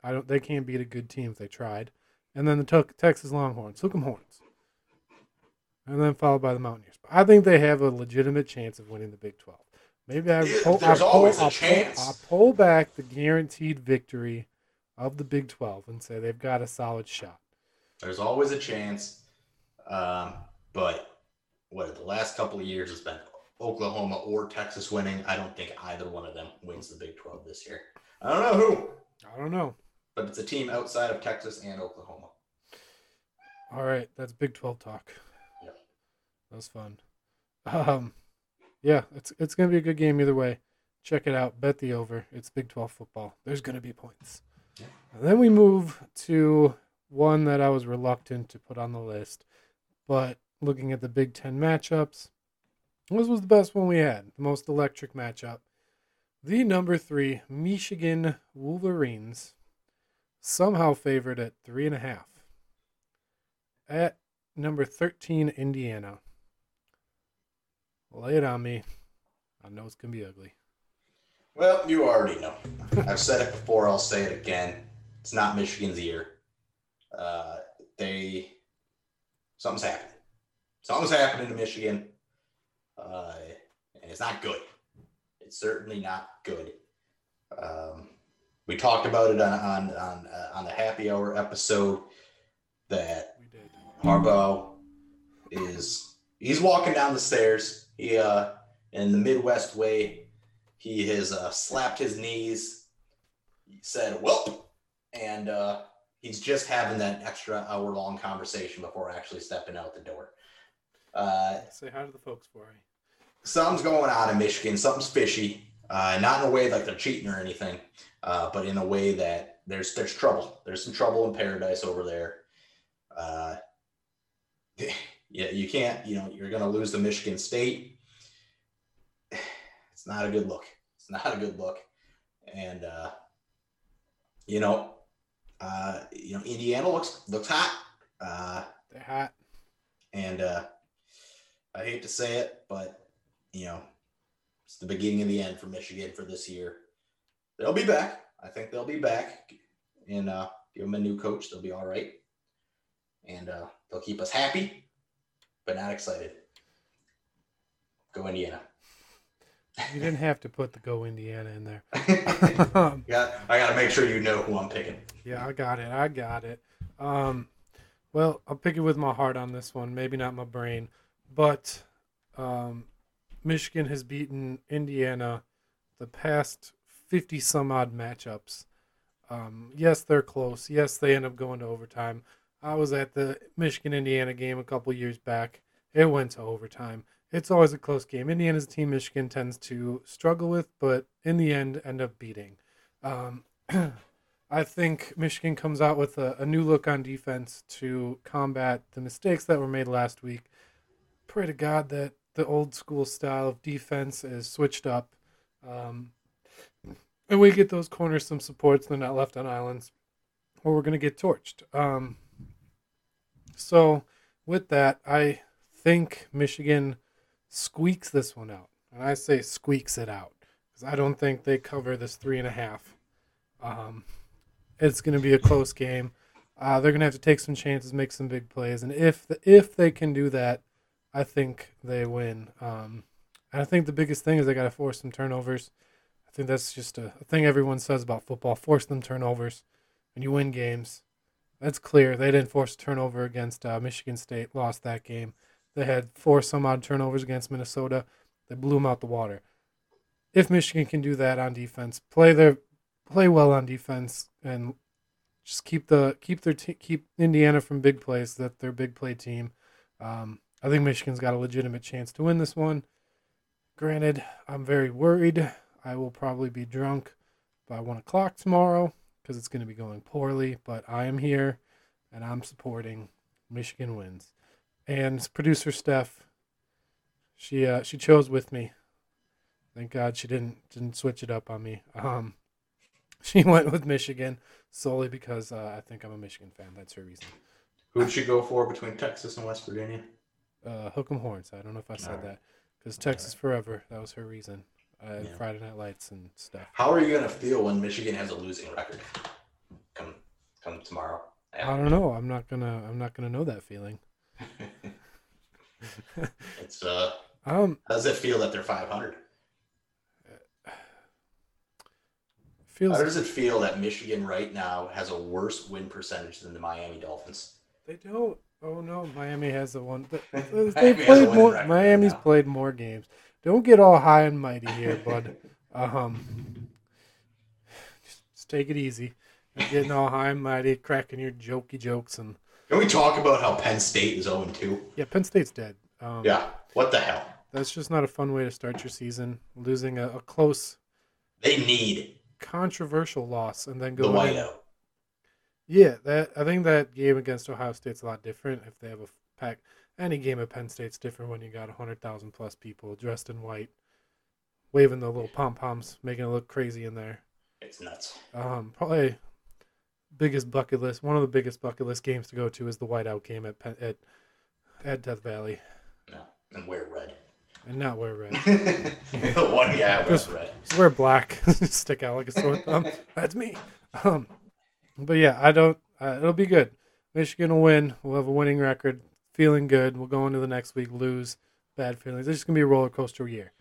I don't. They can't beat a good team if they tried. And then the Texas Longhorns. Hook 'em horns. And then followed by the Mountaineers. But I think they have a legitimate chance of winning the Big 12. Maybe I pull, I pull, always a I'll chance. Pull, I'll pull back the guaranteed victory of the Big 12 and say they've got a solid shot. There's always a chance. Um, but what the last couple of years has been Oklahoma or Texas winning. I don't think either one of them wins the Big 12 this year. I don't know who, I don't know. but it's a team outside of Texas and Oklahoma. All right, that's Big 12 talk. Yep. That was fun. Um, yeah, it's it's gonna be a good game either way. Check it out. Bet the over. It's Big 12 football. There's gonna be points. Yeah. Then we move to one that I was reluctant to put on the list, but looking at the Big Ten matchups, this was the best one we had. The most electric matchup. The number three Michigan Wolverines, somehow favored at three and a half at number 13, Indiana. Lay it on me. I know it's going to be ugly. Well, you already know. I've said it before. I'll say it again. It's not Michigan's year. Uh, they something's happening. Something's happening to Michigan, uh, and it's not good. It's certainly not good. Um, we talked about it on on on, uh, on the happy hour episode that. Harbaugh is he's walking down the stairs. He uh in the Midwest way, he has uh, slapped his knees, said "Welp," and uh, he's just having that extra hour long conversation before actually stepping out the door. Uh, Say hi to the folks for me. something's going on in Michigan. Something's fishy. Uh, not in a way like they're cheating or anything, uh, but in a way that there's there's trouble. There's some trouble in paradise over there. Uh, yeah, you can't. You know, you're going to lose the Michigan State. It's not a good look. It's not a good look, and uh, you know, uh, you know, Indiana looks looks hot. Uh, They're hot. and uh, I hate to say it, but you know, it's the beginning of the end for Michigan for this year. They'll be back. I think they'll be back and uh, give them a new coach. They'll be all right. And uh, they'll keep us happy, but not excited. Go Indiana. You didn't have to put the Go Indiana in there. Um, I got to make sure you know who I'm picking. yeah, I got it. I got it. Um, well, I'll pick it with my heart on this one. Maybe not my brain, but um, Michigan has beaten Indiana the past fifty some odd matchups. Um, yes, they're close. Yes, they end up going to overtime. I was at the Michigan Indiana game a couple years back. It went to overtime. It's always a close game. Indiana's team Michigan tends to struggle with, but in the end, end up beating. Um, I think Michigan comes out with a, a new look on defense to combat the mistakes that were made last week. Pray to God that the old school style of defense is switched up. Um, and we get those corners some supports, they're not left on islands, or we're going to get torched. Um, so, with that, I think Michigan squeaks this one out. And I say squeaks it out because I don't think they cover this three and a half. Um, it's going to be a close game. Uh, they're going to have to take some chances, make some big plays, and if the, if they can do that, I think they win. Um, and I think the biggest thing is they got to force some turnovers. I think that's just a, a thing everyone says about football: force them turnovers, and you win games. That's clear. They didn't force a turnover against uh, Michigan State, lost that game. They had four some odd turnovers against Minnesota. They blew them out the water. If Michigan can do that on defense, play their play well on defense, and just keep the keep their keep Indiana from big plays. That their big play team. Um, I think Michigan's got a legitimate chance to win this one. Granted, I'm very worried. I will probably be drunk by one o'clock tomorrow because it's going to be going poorly. But I am here, and I'm supporting Michigan wins. And producer Steph, she uh, she chose with me. Thank God she didn't didn't switch it up on me. Um, she went with Michigan solely because uh, I think I'm a Michigan fan. That's her reason. Who'd she go for between Texas and West Virginia? Uh, hook 'em horns. I don't know if I said Alright. that because Texas forever. That was her reason. Uh, Yeah. Friday Night Lights and stuff. How are you gonna feel when Michigan has a losing record? Come, come tomorrow. I don't know. I'm not gonna. I'm not gonna know that feeling. It's uh, Um, how does it feel that they're 500? feels How does it feel that Michigan right now has a worse win percentage than the Miami Dolphins? they don't. Oh no, Miami has the one. They, they played winning more. Miami's right played more games. Don't get all high and mighty here, bud. Um, just, just take it easy. You're getting all high and mighty, cracking your jokey jokes, and Can we talk about how Penn State is 0 2? yeah, Penn State's dead. Um, Yeah. What the hell? that's just not a fun way to start your season. Losing a, a close, They need controversial loss, and then go in. whiteout. Yeah, that I think that game against Ohio State's a lot different. If they have a pack, any game at Penn State's different when you got hundred thousand plus people dressed in white, waving the little pom poms, making it look crazy in there. It's nuts. Um, probably biggest bucket list. One of the biggest bucket list games to go to is the whiteout game at Penn, at at Death Valley, No. And wear red. and not wear red. the one guy wears red. Just wear black, stick out like a sore thumb. That's me. Um, but yeah, I don't. Uh, it'll be good. Michigan will win. We'll have a winning record. Feeling good. We'll go into the next week lose. Bad feelings. It's just gonna be a roller coaster year.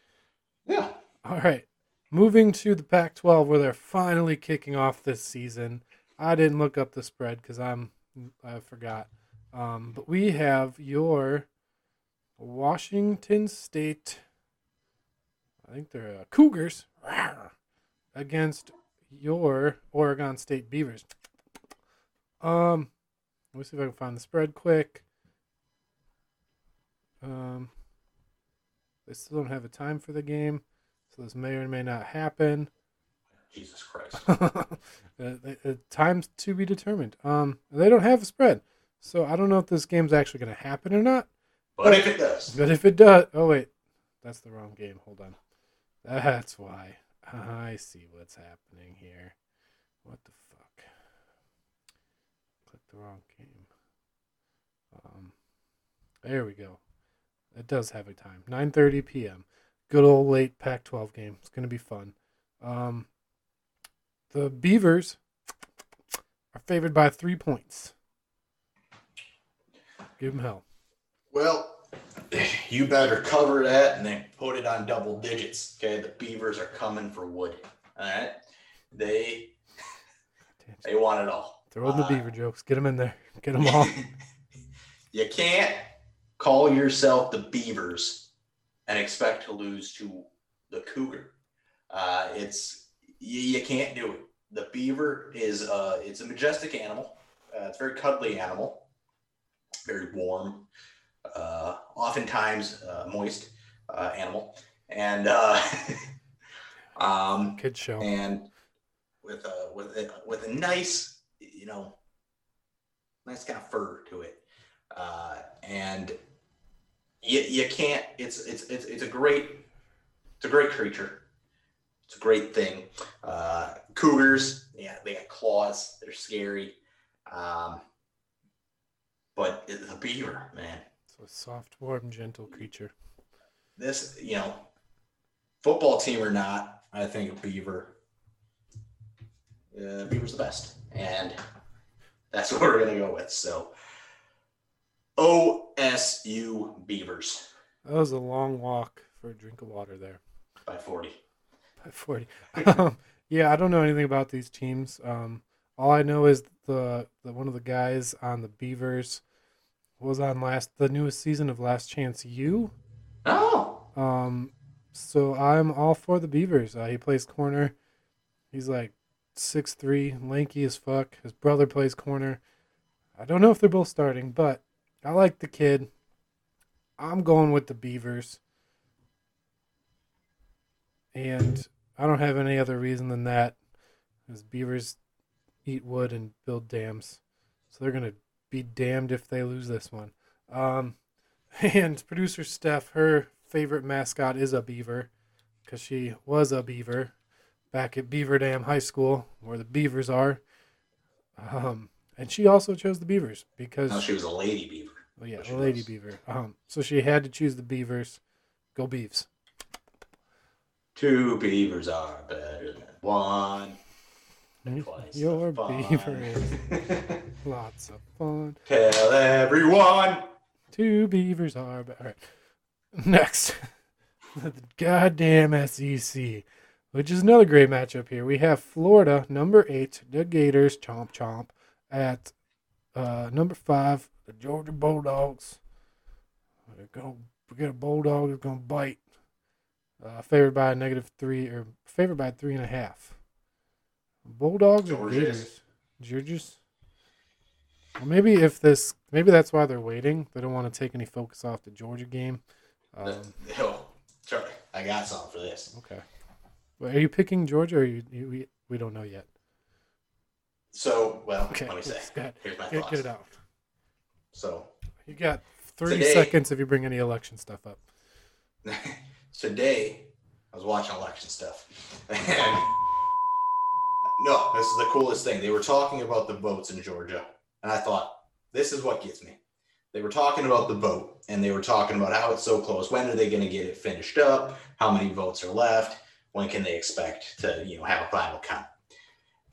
Yeah. All right, moving to the Pac-12 where they're finally kicking off this season. I didn't look up the spread because I'm I forgot. Um, but we have your Washington State. I think they're uh, Cougars against your Oregon State Beavers. Um, let me see if I can find the spread quick. Um, they still don't have a time for the game, so this may or may not happen. Jesus Christ. uh, the- the times to be determined. Um, they don't have a spread, so I don't know if this game's actually going to happen or not. But if it does, But if it does, oh wait, that's the wrong game. Hold on, that's why. I see what's happening here. What the the wrong game. Um, there we go. It does have a time. 9:30 p.m. Good old late Pac-12 game. It's gonna be fun. Um, the Beavers are favored by three points. Give them hell. Well, you better cover that and then put it on double digits. Okay, the Beavers are coming for wood. All right, they they want it all. Throw in the Uh, Beaver jokes. Get them in there. Get them all. you can't call yourself the Beavers and expect to lose to the Cougar. Uh, it's you, you can't do it. The beaver is uh, it's a majestic animal. Uh, it's a very cuddly animal, very warm, uh, oftentimes uh, moist uh, animal, and uh, um, Kid show. and with a with a, with a nice you know nice kind of fur to it. Uh, and you, you can't it's, it's it's it's a great it's a great creature. It's a great thing. Uh, cougars yeah they got claws they're scary. Um, but it's a beaver man. So a soft, warm, gentle creature. this you know football team or not i think a beaver uh, beaver's the best and that's what we're gonna go with so osu beavers That was a long walk for a drink of water there. by 40 By 40. Um, yeah, I don't know anything about these teams. Um, all I know is the, the one of the guys on the Beavers was on last the newest season of Last Chance U. oh Um, so I'm all for the Beavers. Uh, he plays corner. He's like six three, lanky as fuck. His brother plays corner. I don't know if they're both starting, but I like the kid. I'm going with the Beavers. And I don't have any other reason than that. Because beavers eat wood and build dams. So they're going to be damned if they lose this one. Um, and producer Steph, her favorite mascot is a beaver because she was a beaver back at Beaver Dam High School where the beavers are. Um, and she also chose the beavers because no she was a lady beaver Oh yeah, a lady was. beaver. Um, so she had to choose the beavers. Go beeves. two beavers are better than one twice Your beaver is lots of fun. tell everyone Two beavers are. All right. Next, the goddamn SEC, which is another great matchup here. We have Florida, number eight, the Gators, chomp chomp, at uh, number five, the Georgia Bulldogs. We're gonna get a bulldog that's gonna bite. Uh, favored by a negative three or favored by three and a half. Bulldogs or. Gators? Georgia's. Well, maybe if this, maybe that's why they're waiting. They don't want to take any focus off the Georgia game. Um, oh, sorry, I got something for this. okay. Are you picking Georgia, or you, you we, we don't know yet? So, well, Okay, let me say. Here's my Get, thoughts. get it out. So, You got thirty Today- seconds if you bring any election stuff up. today I was watching election stuff, and no, this is the coolest thing. They were talking about the votes in Georgia, and I thought this is what gets me. They were talking about the vote, and they were talking about how it's so close. When are they going to get it finished up? How many votes are left? When can they expect to, you know, have a final count?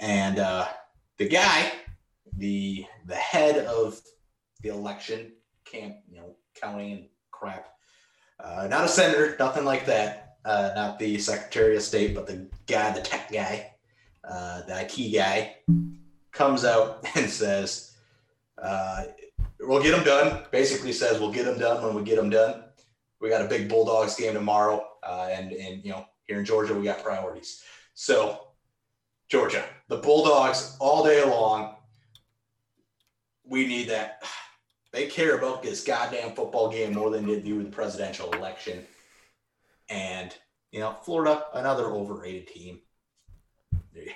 And uh, the guy, the the head of the election camp, you know, counting and crap, uh, not a senator, nothing like that. Uh, not the secretary of state, but the guy, the tech guy, uh, the IT guy, comes out and says, uh, "We'll get them done." Basically, says we'll get them done when we get them done. We got a big Bulldogs game tomorrow, uh, and and you know here in Georgia we got priorities. So Georgia, the Bulldogs all day long. We need that. They care about this goddamn football game more than they do the presidential election. And you know, Florida, another overrated team. They,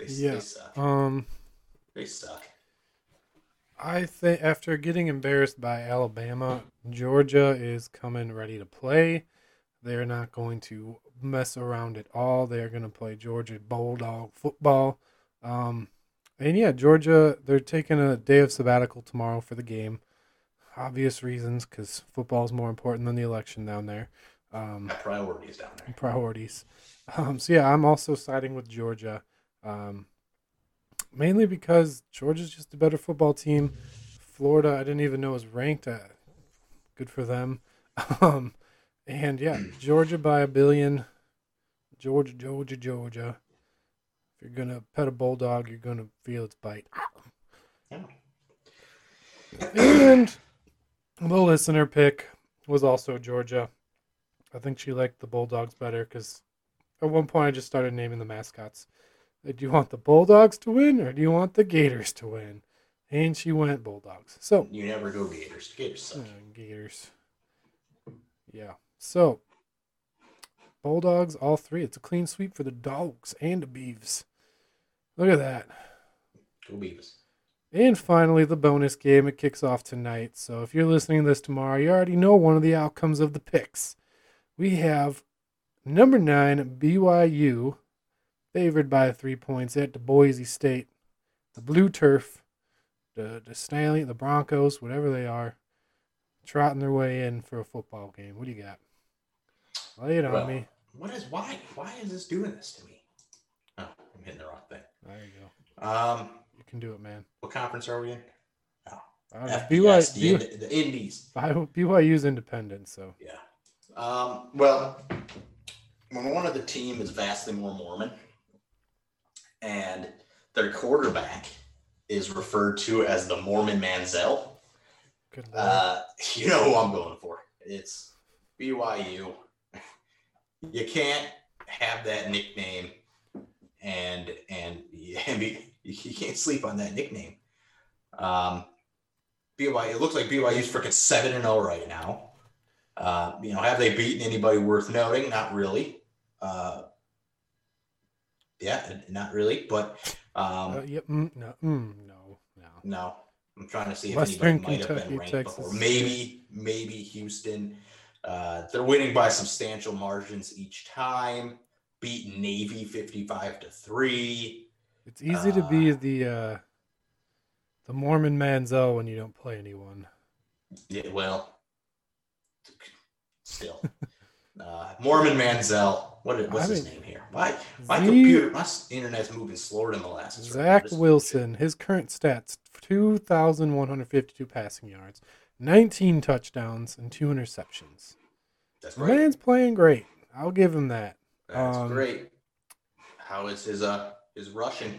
they, Yeah. they suck. Um, They suck. I think after getting embarrassed by Alabama, Georgia is coming ready to play. They're not going to mess around at all. They're going to play Georgia Bulldog football. Um, and yeah, Georgia, they're taking a day of sabbatical tomorrow for the game. Obvious reasons, because football is more important than the election down there. Um, priorities down there. priorities. Um, so yeah, I'm also siding with Georgia, um, mainly because Georgia's just a better football team. Florida, I didn't even know was ranked. Uh, good for them. Um, and yeah, Georgia by a billion. Georgia, Georgia, Georgia. If you're gonna pet a bulldog, you're gonna feel its bite. Yeah. And the listener pick was also Georgia. I think she liked the Bulldogs better because at one point I just started naming the mascots. Do you want the Bulldogs to win or do you want the Gators to win? And she went Bulldogs. So, You never go Gators. Gators uh, suck. Gators. Yeah. So, Bulldogs, all three. It's a clean sweep for the Dogs and the Beavs. Look at that. Go Beavs. And finally, the bonus game. It kicks off tonight. So if you're listening to this tomorrow, you already know one of the outcomes of the picks. We have number nine, BYU, favored by three points at the Boise State. The Blue Turf, the, the Stallion, the Broncos, whatever they are, trotting their way in for a football game. What do you got? Lay it on Well, me. What is why? Why is this doing this to me? Oh, I'm hitting the wrong thing. There you go. Um, You can do it, man. what conference are we in? Don't know. FBS, the, BYU, Ind- the Indies. BYU's independent, so Yeah. Um, well, when one of the team is vastly more Mormon, and their quarterback is referred to as the Mormon Manziel, uh, you know who I'm going for. It's BYU. You can't have that nickname, and and, you can't sleep on that nickname. Um, BYU. It looks like BYU's freaking seven and zero right now. Uh, you know, have they beaten anybody worth noting? Not really. Uh, yeah, not really. But um, Uh, yep, mm, no, mm, no, no. no, I'm trying to see if Western anybody might have been ranked Texas. before. Maybe, maybe Houston. Uh, they're winning by substantial margins each time. Beat Navy 55 to three. It's easy to be Uh, the uh, the Mormon Manziel when you don't play anyone. Yeah, well, still. Uh, Mormon Manziel. What is, what's his name here? My my Z- computer, my internet's moving slower than the last. Zach Wilson, his current stats: two thousand one hundred fifty-two passing yards, nineteen touchdowns, and two interceptions. That's right. man's playing great. I'll give him that. That's um, great. How is his uh his rushing?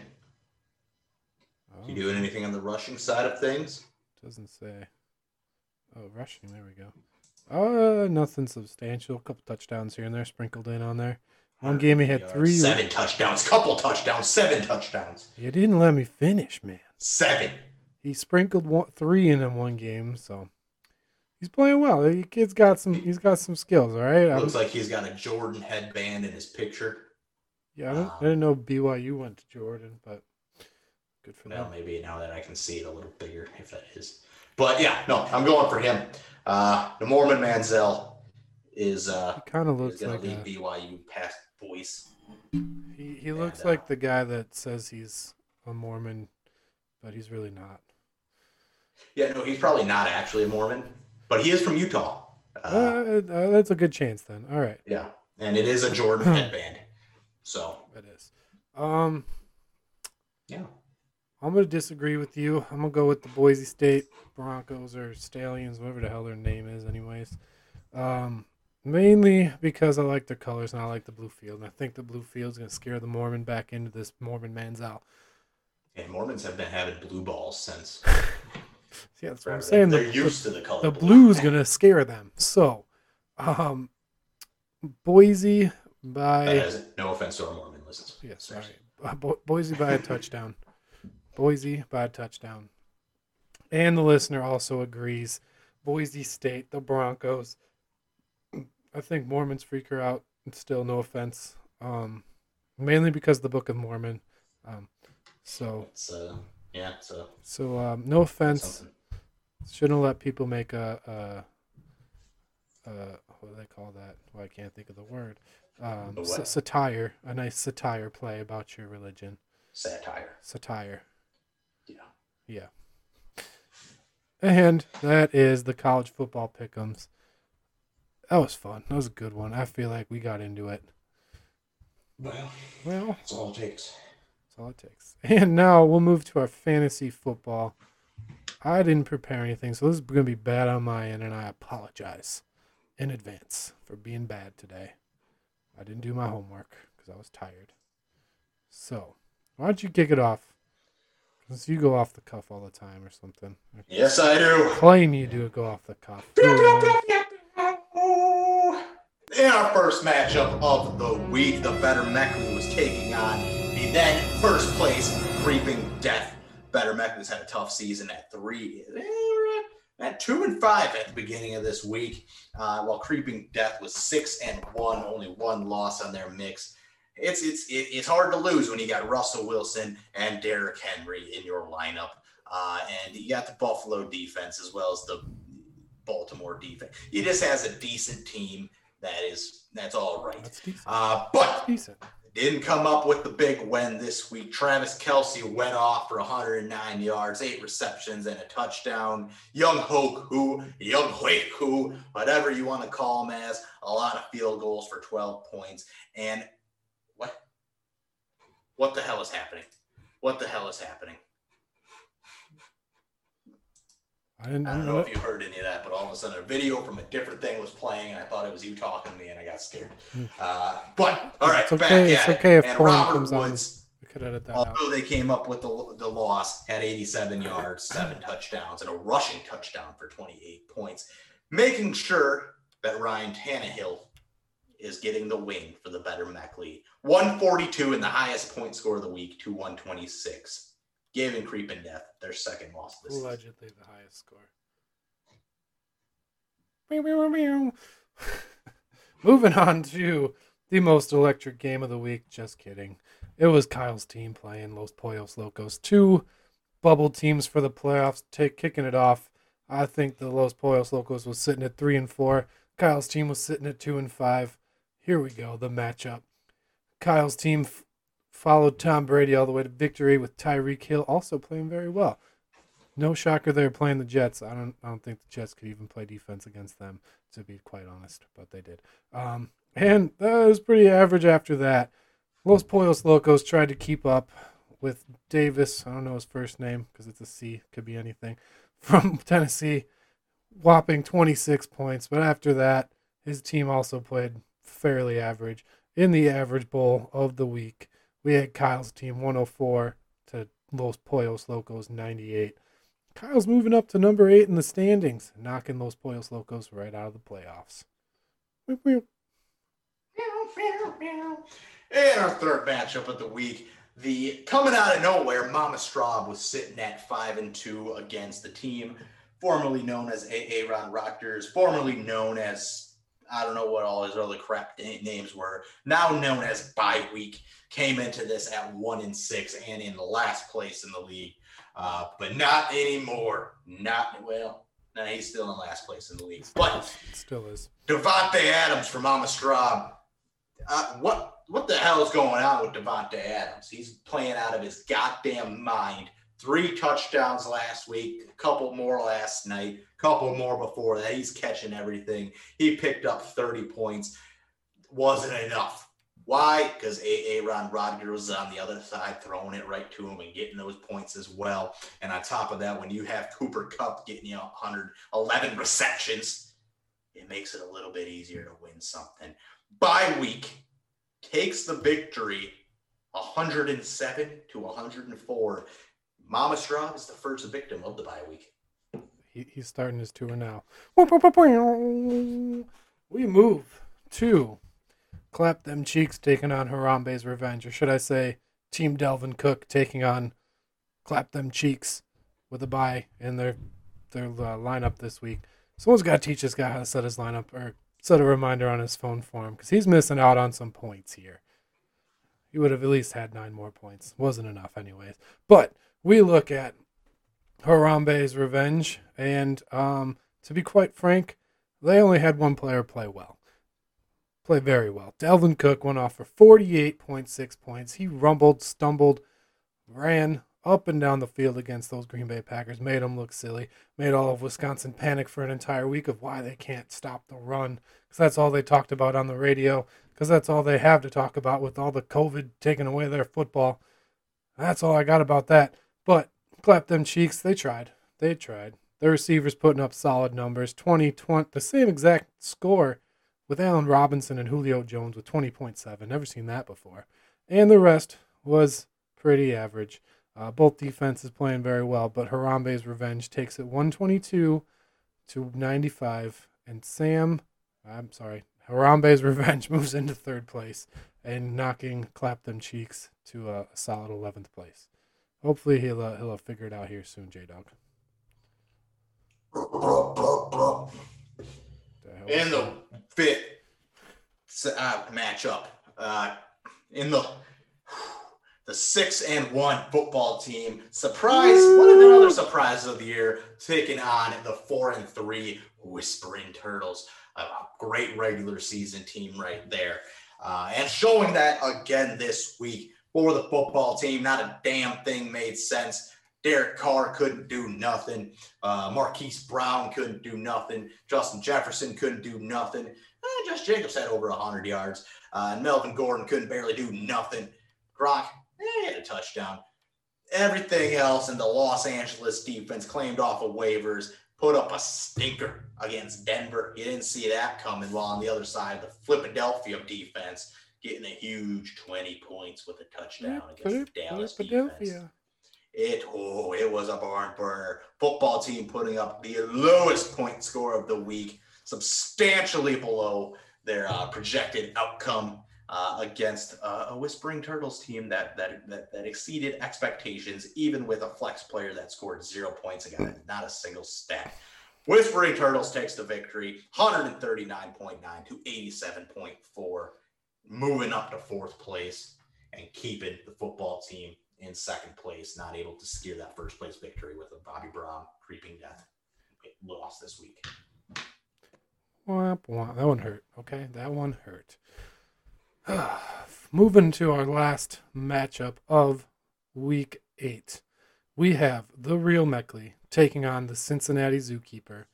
Oh, You doing anything on the rushing side of things? Doesn't say. Oh, rushing. There we go. Uh, nothing substantial. A couple touchdowns here and there sprinkled in on there. One game he had three. seven touchdowns, couple touchdowns, seven touchdowns, You didn't let me finish, man. seven. He sprinkled one, three in in one game, so he's playing well. The kid's got some. He's got some skills. All right. I'm- Looks like he's got a Jordan headband in his picture. yeah, I, don't, I um, didn't know BYU went to Jordan, but good for Well, them. maybe now that I can see it a little bigger, if that is. But yeah, no, I'm going for him. Uh, the Mormon Manziel is uh kind of looks going like to lead a, BYU past Boise. he. He looks and, uh, like the guy that says he's a Mormon, but he's really not. Yeah, no, he's probably not actually a Mormon, but he is from Utah. Uh, Uh, uh, that's a good chance then. All right, yeah, and it is a Jordan headband. So it is. Um, yeah, I'm gonna disagree with you. I'm gonna go with the Boise State Broncos or Stallions, whatever the hell their name is, anyways. Um, mainly because I like their colors and I like the blue field, and I think the blue field's gonna scare the Mormon back into this Mormon Manziel. and Mormons have been having blue balls since. Yeah, that's what I'm saying. They're The, used the, to the color. the blue. blue's gonna scare them. So, um, Boise by no offense to our Mormon listeners. Yeah, sorry. Uh, Bo- Boise by a touchdown. Boise by a touchdown. And the listener also agrees. Boise State, the Broncos. I think Mormons freak her out. Still, no offense. Um, mainly because of the Book of Mormon. Um, so, It's uh, yeah, uh, so um, no offense. something. Shouldn't let people make a, a, a what do they call that? Well, I can't think of the word. Um, satire, a nice satire play about your religion. satire. Satire. Yeah. Yeah. And that is the college football pickums. that was fun. That was a good one. I feel like we got into it. Well, Well, that's all it takes. that's all it takes. And now we'll move to our fantasy football. I didn't prepare anything, so this is going to be bad on my end, and I apologize in advance for being bad today. I didn't do my homework because I was tired. So, why don't you kick it off? Since you go off the cuff all the time or something. Yes, I do. claim you do go off the cuff. In our first matchup of the week, the Better Meckley was taking on the then first place Creeping Death. Better Meckley's had a tough season at three, eh, at two and five at the beginning of this week, uh, while Creeping Death was six and one, only one loss on their mix. It's it's it's hard to lose when you got Russell Wilson and Derrick Henry in your lineup, uh, and you got the Buffalo defense as well as the Baltimore defense. He just has a decent team that is that's all right. That's decent. Uh, but. Didn't come up with the big win this week. Travis Kelce went off for 109 yards, eight receptions, and a touchdown. Young who Young who whatever you want to call him as, a lot of field goals for 12 points. And what? What the hell is happening? What the hell is happening? I didn't I don't know know if you heard any of that, but all of a sudden a video from a different thing was playing, and I thought it was you talking to me, and I got scared. Uh, but all right, Hmm. It's back okay, at it's it. if and Robert comes on. Woods, We could edit that out. although they came up with the, the loss, had 87 yards, seven touchdowns, and a rushing touchdown for 28 points, making sure that Ryan Tannehill is getting the win for the better Meckley. 142 in the highest point score of the week to 126, giving Creeping Death their second loss this season. Allegedly the highest score. Moving on to the most electric game of the week. Just kidding. It was Kyle's team playing Los Pollos Locos. Two bubble teams for the playoffs, take kicking it off. I think the Los Pollos Locos was sitting at three and four. Kyle's team was sitting at two and five. Here we go, the matchup. Kyle's team f- followed Tom Brady all the way to victory with Tyreek Hill also playing very well. No shocker they're playing the Jets. I don't I don't think the Jets could even play defense against them, to be quite honest, but they did. Um, and that was pretty average after that. Los Pollos Locos tried to keep up with Davis. I don't know his first name because it's a C, could be anything. From Tennessee, whopping 26 points. But after that, his team also played fairly average. In the average bowl of the week, we had Kyle's team 104 to Los Pollos Locos 98. Kyle's moving up to number eight in the standings, knocking Los Pollos Locos right out of the playoffs. And our third matchup of the week, the coming out of nowhere, Mama Straub was sitting at five and two against the team formerly known as Aaron Rodgers, formerly known as I don't know what all his other crap names were, now known as Bye Week, came into this at one and six and in the last place in the league, uh, but not anymore. Not well. No, he's still in last place in the league, but It still is. Davante Adams from Mama Straub. Uh, what what the hell is going on with Davante Adams? He's playing out of his goddamn mind. Three touchdowns last week, a couple more last night, a couple more before that. He's catching everything. He picked up 30 points. Wasn't enough. Why? Because Aaron Rodgers was on the other side throwing it right to him and getting those points as well. And on top of that, when you have Cooper Kupp getting you 111 receptions, it makes it a little bit easier to win something. Bye week takes the victory 107 to 104. Mama Straub is the first victim of the bye week. He, he's starting his tour now. We move to Clap Them Cheeks taking on Harambe's Revenge, or should I say, Team Dalvin Cook taking on Clap Them Cheeks with a bye in their their uh, lineup this week. Someone's got to teach this guy how to set his lineup or set a reminder on his phone for him because he's missing out on some points here. He would have at least had nine more points. Wasn't enough, anyways. But we look at Harambe's Revenge, and um, to be quite frank, they only had one player play well. Play very well. Dalvin Cook went off for 48.6 points. He rumbled, stumbled, ran up and down the field against those Green Bay Packers, made them look silly, made all of Wisconsin panic for an entire week of why they can't stop the run. Because that's all they talked about on the radio, because that's all they have to talk about with all the COVID taking away their football. That's all I got about that. But clap them cheeks, they tried. They tried. The receivers putting up solid numbers 20, 20 the same exact score with Allen Robinson and Julio Jones with 20.7. Never seen that before. And the rest was pretty average. Uh, both defenses playing very well, but Harambe's revenge takes it 122 to 95. And Sam, I'm sorry, Harambe's revenge moves into third place and knocking Clap Them Cheeks to a, solid 11th place. Hopefully he'll uh, he'll have figured out here soon, J Dog. In the fifth uh, matchup, uh, in the the six and one football team, surprise, one of the other surprises of the year, taking on the four and three Whispering Turtles. A great regular season team right there. Uh, and showing that again this week for the football team. Not a damn thing made sense. Derek Carr couldn't do nothing. Uh, Marquise Brown couldn't do nothing. Justin Jefferson couldn't do nothing. Eh, Josh Jacobs had over 100 yards. Uh, and Melvin Gordon couldn't barely do nothing. Gronk eh, had a touchdown. Everything else in the Los Angeles defense claimed off of waivers, put up a stinker against Denver. You didn't see that coming. While on the other side, the Philadelphia defense getting a huge 20 points with a touchdown against the Dallas defense. It oh, it was a barn burner. Football team putting up the lowest point score of the week, substantially below their uh, projected outcome uh, against uh, a Whispering Turtles team that, that that that exceeded expectations, even with a flex player that scored zero points again, not a single stat. Whispering Turtles takes the victory, 139.9 to 87.4, moving up to fourth place and keeping the football team in second place, not able to steer that first place victory with a Bobby Brown creeping death loss this week. That one hurt. Okay, that one hurt. Moving to our last matchup of week eight, we have the real Meckley taking on the Cincinnati Zookeeper.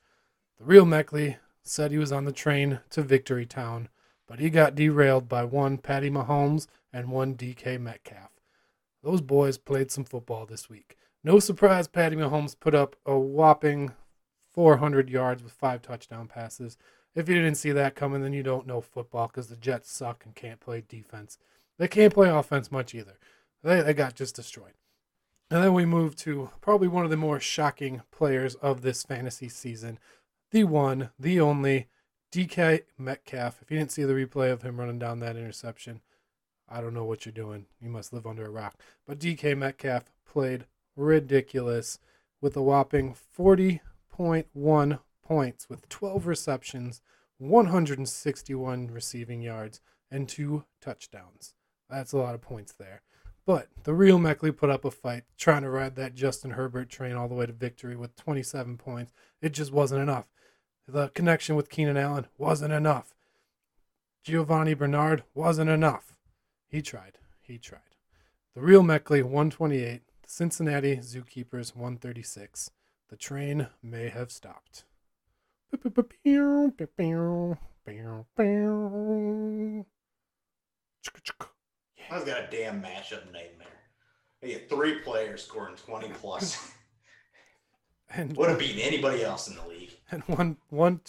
The real Meckley said he was on the train to Victory Town, but he got derailed by one Patty Mahomes and one DK Metcalf. Those boys played some football this week. No surprise, Patty Mahomes put up a whopping 400 yards with five touchdown passes. If you didn't see that coming, then you don't know football because the Jets suck and can't play defense. They can't play offense much either. They, they got just destroyed. And then we move to probably one of the more shocking players of this fantasy season the one, the only DK Metcalf. If you didn't see the replay of him running down that interception, I don't know what you're doing. You must live under a rock. But DK Metcalf played ridiculous with a whopping 40.1 points with 12 receptions, 161 receiving yards, and two touchdowns. That's a lot of points there. But the real Meckley put up a fight trying to ride that Justin Herbert train all the way to victory with 27 points. It just wasn't enough. The connection with Keenan Allen wasn't enough. Giovani Bernard wasn't enough. He tried. He tried. The real Meckley 128, the Cincinnati Zookeepers 136. The train may have stopped. I've got a damn matchup nightmare. I get three players scoring 20 plus. And Would have beaten anybody else in the league. and one one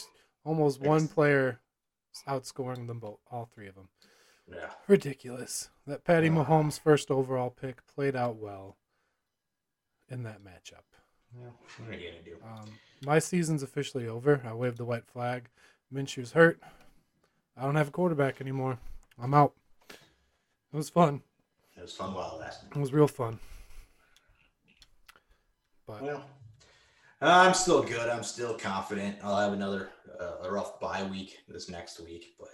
almost one player outscoring them both, all three of them. Yeah. Ridiculous. That Patty Ah. Mahomes' first overall pick played out well in that matchup. yeah. What are you to do? Um, my season's officially over. I waved the white flag. Minshew's hurt. I don't have a quarterback anymore. I'm out. It was fun. It was fun while it lasted. It was real fun. But Well, I'm still good. I'm still confident. I'll have another uh, a rough bye week this next week, but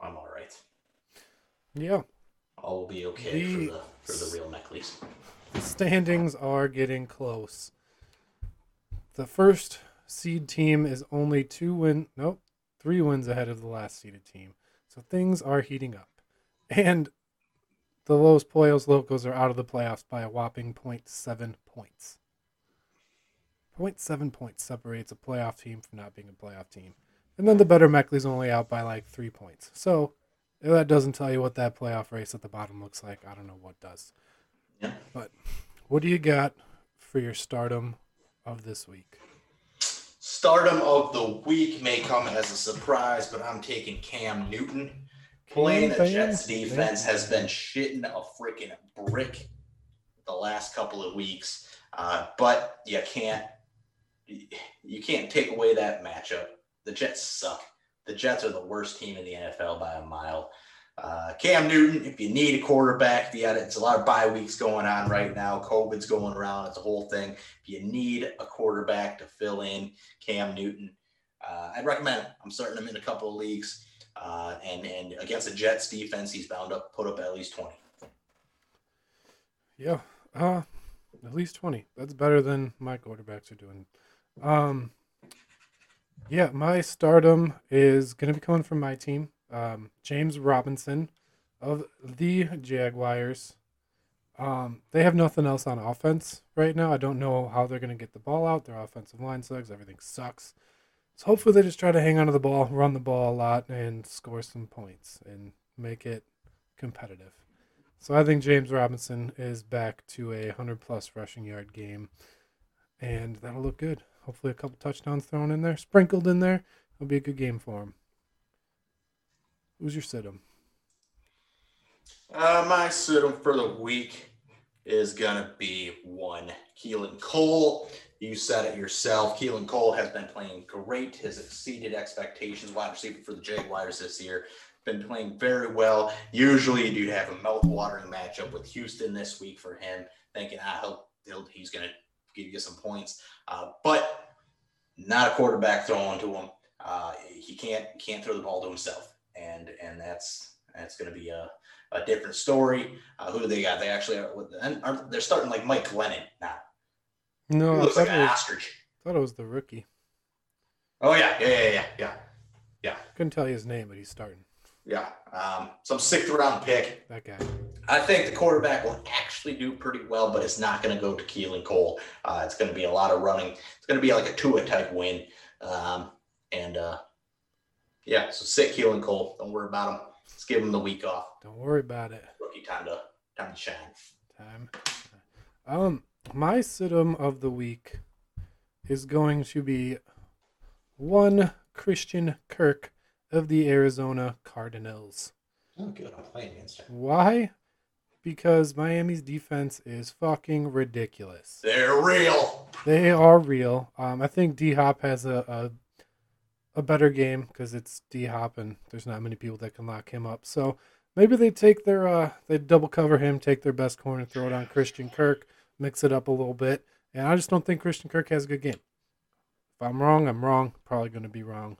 I'm all right. yeah, All will be okay for The- the for the real Meckleys. the standings are getting close. The first seed team is only two win nope, three wins ahead of the last seeded team. So things are heating up. And the Los Pollos Locos are out of the playoffs by a whopping 0.7 points. 0.7 points separates a playoff team from not being a playoff team. And then the better Meckley's only out by like three points. So if that doesn't tell you what that playoff race at the bottom looks like. I don't know what does. Yeah. But what do you got for your stardom of this week? Stardom of the week may come as a surprise, but I'm taking Cam Newton. Playing the Jets defense has been shitting a freaking brick the last couple of weeks, uh, but you can't you can't take away that matchup. The Jets suck. The Jets are the worst team in the NFL by a mile. Uh, Cam Newton, if you need a quarterback, had, it's a lot of bye weeks going on right now. COVID's going around. It's a whole thing. If you need a quarterback to fill in Cam Newton, uh, I'd recommend him. I'm starting him in a couple of leagues. Uh, and and against the Jets defense, he's bound up put up at least 20. Yeah. Uh at least 20. That's better than my quarterbacks are doing. Um Yeah, my stardom is going to be coming from my team. Um James Robinson of the Jaguars. Um they have nothing else on offense right now. I don't know how they're going to get the ball out. Their offensive line sucks. Everything sucks. So hopefully they just try to hang on to the ball, run the ball a lot and score some points and make it competitive. So I think James Robinson is back to a 100 plus rushing yard game, and that'll look good. Hopefully, a couple touchdowns thrown in there, sprinkled in there. It'll be a good game for him. Who's your sit 'em? Uh, my sit for the week is gonna be one Keelan Cole. You said it yourself. Keelan Cole has been playing great. Has exceeded expectations. Wide receiver for the Jaguars this year. Been playing very well. Usually, you do have a mouth-watering matchup with Houston this week for him. Thinking, I he'll he's gonna give you some points, uh, but not a quarterback throwing to him. Uh, he can't can't throw the ball to himself, and and that's that's gonna be a a different story. Uh, who do they got? They actually are, they're starting like Mike Glennon now. No, He looks like an was, ostrich. thought it was the rookie. Oh yeah, yeah, yeah, yeah, yeah, yeah, Couldn't tell you his name, but he's starting. yeah. Um, some sixth round pick. That guy. I think the quarterback will actually do pretty well, but it's not going to go to Keelan Cole. Uh, it's going to be a lot of running. It's going to be like a Tua type win. Um, and uh, yeah, so sit Keelan Cole. Don't worry about him. Let's give him the week off. Don't worry about it. Rookie time to time to shine. Time. Um, my sit-em of the week is going to be one Christian Kirk of the Arizona Cardinals. Oh, good. I'm playing against him. Why? Because Miami's defense is fucking ridiculous. They're real. They are real. Um, I think D Hop has a, a a better game because it's D Hop and there's not many people that can lock him up. So maybe they take their uh they double cover him, take their best corner, throw it on Christian Kirk, mix it up a little bit. And I just don't think Christian Kirk has a good game. If I'm wrong, I'm wrong. Probably going to be wrong.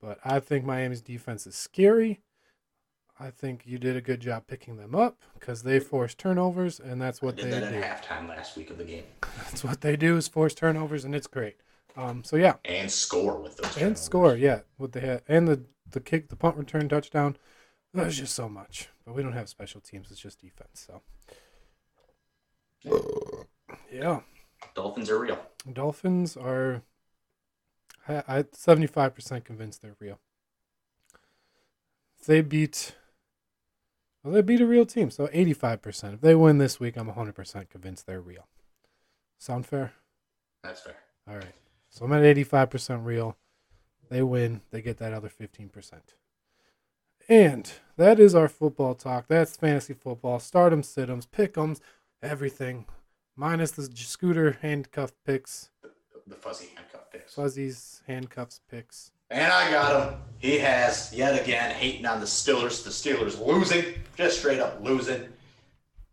But I think Miami's defense is scary. I think you did a good job picking them up because they force turnovers, and that's what they did that do. at halftime last week of the game That's what they do is force turnovers, and it's great. Um, so yeah, and score with those. and score, yeah, with the hit and the the kick, the punt return touchdown. There's just so much, but we don't have special teams; it's just defense. So yeah, Dolphins are real. Dolphins are. I I seventy five percent convinced they're real. If they beat. Well, they beat a real team, so eighty five percent. If they win this week, I'm hundred percent convinced they're real. Sound fair? That's fair. All right. So I'm at 85% real. They win. They get that other 15%. And that is our football talk. That's fantasy football. Stardom, situms, pick'ems, everything. Minus the scooter handcuff picks, The fuzzy handcuff picks. fuzzies, handcuffs picks. And I got him. He has yet again hating on the Steelers. The Steelers losing, just straight up losing.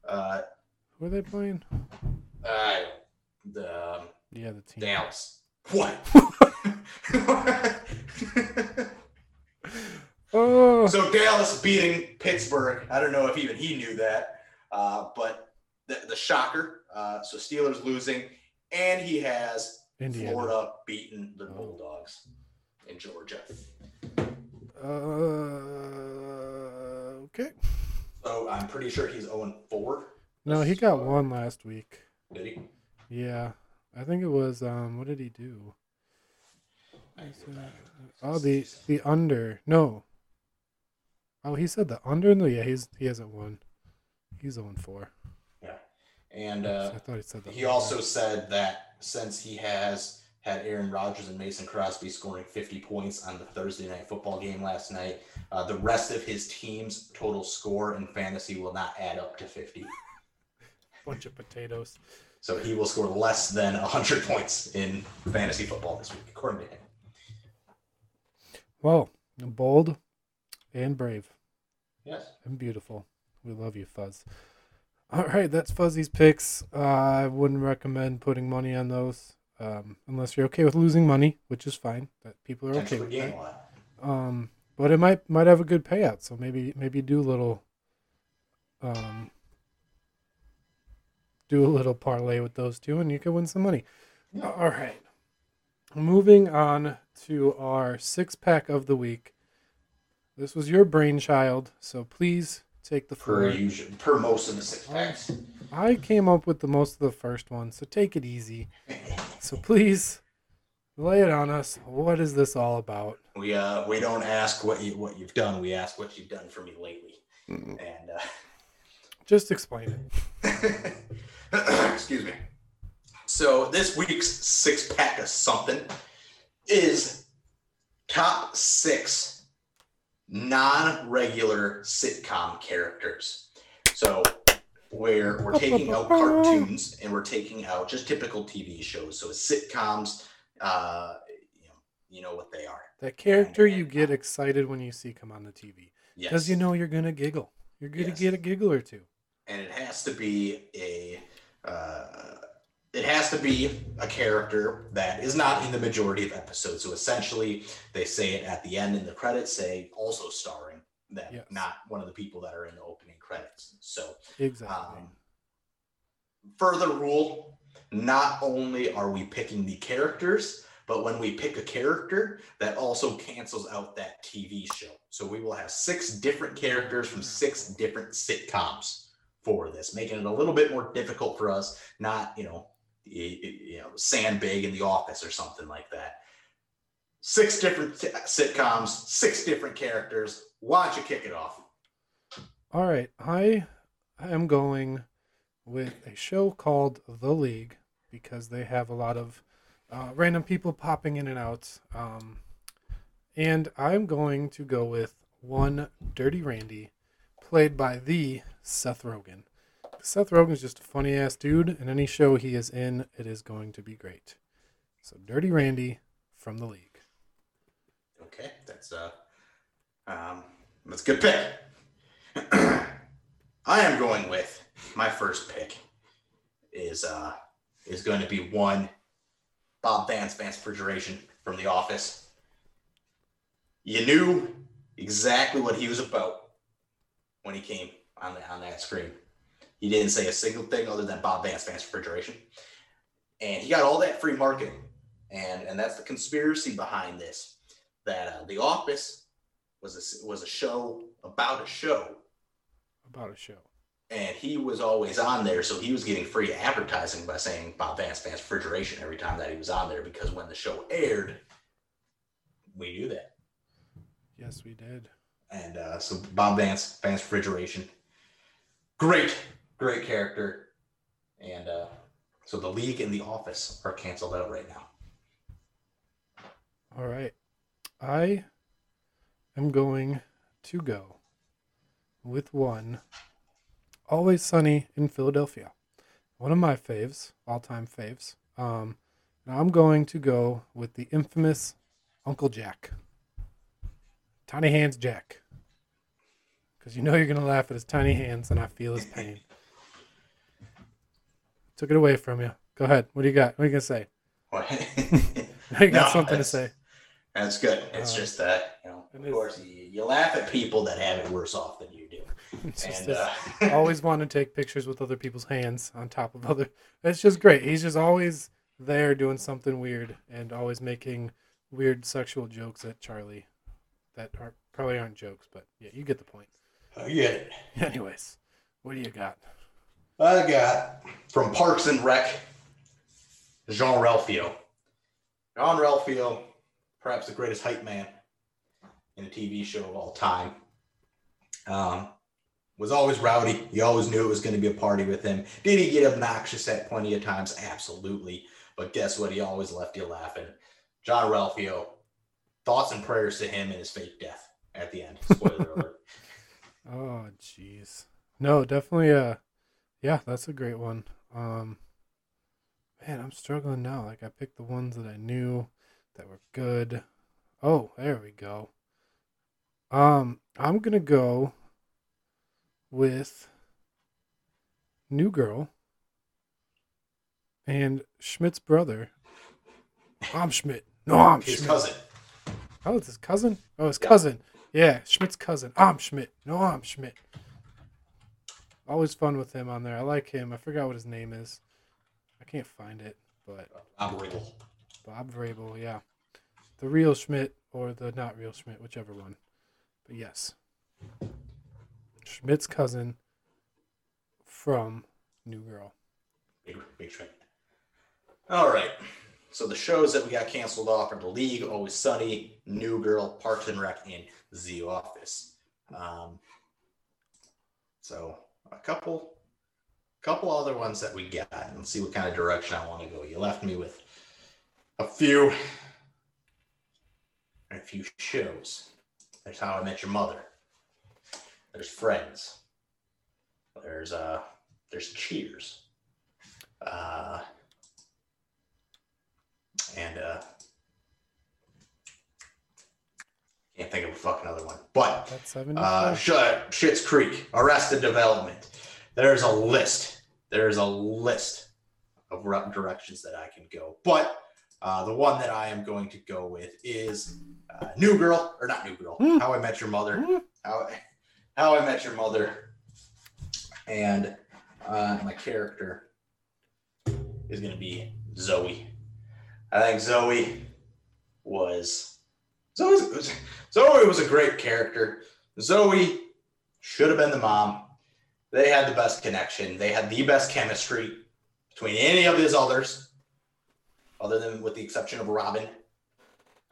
Uh, Who are they playing? uh the um, Yeah, the team. Dallas. What? Oh, so Dallas beating Pittsburgh. I don't know if even he knew that, uh, but the, the shocker. Uh, so Steelers losing, and he has Indiana. Florida beating the Oh. Bulldogs in Georgia. Uh, okay. So I'm pretty sure he's 0 4. No, he got one last week. Did he? Yeah, I think it was. Um, what did he do? Oh, the the under. No. Oh, he said the under. No, yeah, he's he hasn't won. He's 0 4. Yeah. And uh, I thought he said that. he also said that since he has had Aaron Rodgers and Mason Crosby scoring 50 points on the Thursday night football game last night, uh, the rest of his team's total score in fantasy will not add up to 50. bunch of potatoes. So he will score less than 100 points in fantasy football this week, according to him. Well, bold and brave Yes. and beautiful. We love you, Fuzz. All right, that's Fuzzy's picks. Uh, I wouldn't recommend putting money on those um, unless you're okay with losing money, which is fine. That people are okay with that. Um, but it might might have a good payout. So maybe maybe do a little, um, do a little parlay with those two, and you could win some money. Yeah. All right. Moving on to our six pack of the week. This was your brainchild, so please take the Per usual, per most of the six packs. I came up with the most of the first one, so take it easy. So please lay it on us. What is this all about? We uh we don't ask what you what you've done. We ask what you've done for me lately. And uh, Just explain it. excuse me. So this week's six pack of something is top six non-regular sitcom characters. So where we're taking out cartoons and we're taking out just typical TV shows. So sitcoms, uh, you know, you know what they are. That character you get excited when you see come on the TV. Yes. Because you know you're going to giggle. You're going to Yes. get a giggle or two. and it has to be a uh, it has to be a character that is not in the majority of episodes so essentially they say it at the end in the credits say also starring that Yes. not one of the people that are in the opening credits so Exactly. um, further rule not only are we picking the characters but when we pick a character that also cancels out that tv show so we will have six different characters from six different sitcoms for this making it a little bit more difficult for us not you know you know sandbag in the office or something like that six different sitcoms six different characters why don't you kick it off All right. I I am going with a show called The League because they have a lot of uh, random people popping in and out. Um, and I'm going to go with one Dirty Randy, played by the Seth Rogen. Seth Rogen is just a funny ass dude, and any show he is in, it is going to be great. So Dirty Randy from The League. Okay, that's uh, um, that's a good pick. I am going with my first pick is uh is going to be one Bob Vance Vance Refrigeration from The Office. You knew exactly what he was about when he came on the, on that screen. He didn't say a single thing other than Bob Vance Vance Refrigeration, and he got all that free marketing, and and that's the conspiracy behind this that uh, The Office was a, was a show about a show, About a show. and he was always on there, so he was getting free advertising by saying Bob Vance Vance Refrigeration every time that he was on there because when the show aired, we knew that, Yes, we did. and uh, so Bob Vance Vance Refrigeration, great, great character, and uh, so the League and The Office are canceled out right now. All right. I am going to go with one Always Sunny in Philadelphia. One of my faves, all time faves. Um, and I'm going to go with the infamous Uncle Jack. Tiny Hands Jack. Because you know you're going to laugh at his tiny hands, and I feel his pain. Took it away from you. Go ahead. What do you got? What are you going to say? you got No, something to say. That's good. It's Uh, just that, you know, it of course, you, you laugh at people that have it worse off than you do. And uh, always want to take pictures with other people's hands on top of other. It's just great. He's just always there doing something weird and always making weird sexual jokes at Charlie that are probably aren't jokes, but yeah, you get the point. I get it. Anyways, What do you got? I got from Parks and Rec, Jean Ralphio. Jean Ralphio, perhaps the greatest hype man in a TV show of all time. Um, was always rowdy. You always knew it was going to be a party with him. Did he get obnoxious at plenty of times? Absolutely. But guess what? He always left you laughing. Jean Ralphio, thoughts and prayers to him and his fake death at the end. Spoiler alert. Oh, jeez. No, definitely. Uh, yeah, that's a great one. Um, man, I'm struggling now. Like I picked the ones that I knew that were good. Oh, there we go. Um, I'm gonna go with New Girl and Schmidt's brother. I'm Schmidt. No, I'm His Schmidt. cousin. Oh, it's his cousin? Oh, his Yeah. cousin. Yeah, Schmidt's cousin. I'm Schmidt. No, I'm Schmidt. Always fun with him on there. I like him. I forgot what his name is. I can't find it, but Bob Riggle. Bob Vrabel, yeah. The real Schmidt or the not real Schmidt, whichever one. But yes. Schmidt's cousin from New Girl. Big, big train. All right. So the shows that we got canceled off are The League, Always Sunny, New Girl, Parks and Rec, and The Office. Um, so a couple, couple other ones that we got, and see what kind of direction I want to go. You left me with a few, a few shows. There's How I Met Your Mother. There's Friends. There's uh, there's Cheers. Uh, and uh, can't think of a fucking other one. But That's 70. uh, Sh- Schitt's Creek, Arrested Development. There's a list. There's a list of directions that I can go. But uh, the one that I am going to go with is uh, New Girl, or not New Girl, Hmm. How I Met Your Mother. Hmm. How, How I Met Your Mother. And uh, my character is going to be Zoe. I think Zoe was Zoe's, Zoe was a great character. Zoe should have been the mom. They had the best connection. They had the best chemistry between any of his others, other than with the exception of Robin.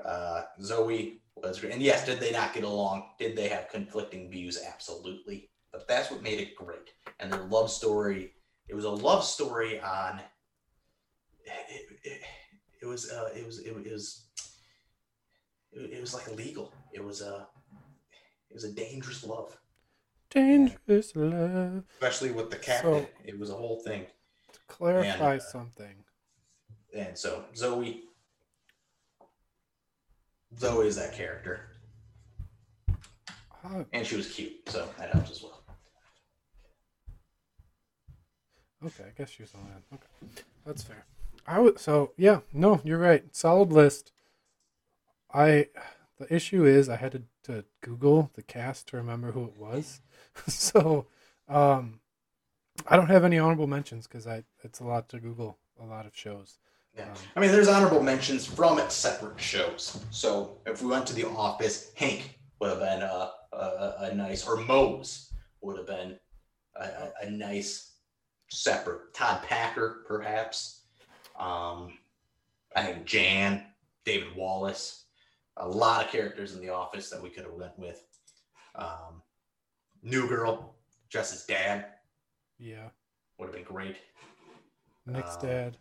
Uh, Zoe was great. And yes, did they not get along? Did they have conflicting views? Absolutely. But that's what made it great. And their love story, it was a love story on. It, it, it was uh, it was it was it, it was like illegal. It was a it was a dangerous love, Dangerous love. especially with the captain. So- it was a whole thing. To clarify And, uh, something. And so Zoe, Zoe is that character, Uh, and she was cute, so that helps as well. Okay, I guess she's on that. Okay, that's fair. I would so yeah. No, you're right. Solid list. I the issue is I had to, to Google the cast to remember who it was. so um, I don't have any honorable mentions because I it's a lot to Google a lot of shows. Yeah. Um, I mean, there's honorable mentions from separate shows. So if we went to the office, Hank would have been a, a, a nice, or Mose would have been a, a, a nice separate. Todd Packer, perhaps. Um, I think Jan, David Wallace, a lot of characters in the office that we could have went with. Um, New Girl, Jess's dad yeah, would have been great. Nick's Um, dad.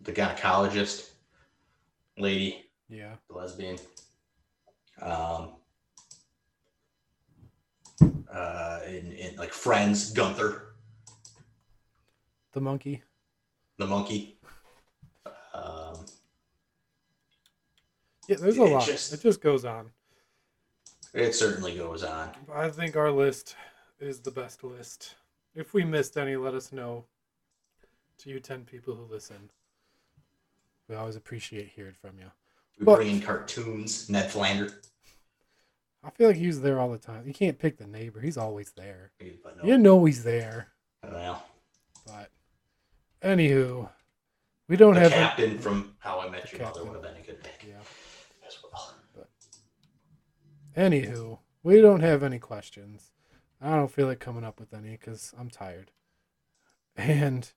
The gynecologist lady, Yeah, the lesbian. Um, uh, in, in like Friends, Gunther, the monkey. the monkey. Um, Yeah, there's a It lot. just- it just goes on. it certainly goes on. I think our list is the best list. If we missed any, let us know. To you, ten people who listen, we always appreciate hearing from you. We But- bring in cartoons, Ned Flanders. I feel like he's there all the time. You can't pick the neighbor; he's always there. No, You know he's there. well, But anywho, we don't the have. captain from How I Met Your Mother would have been a good pick yeah. as well. But Anywho, we don't have any questions. I don't feel like coming up with any because I'm tired. And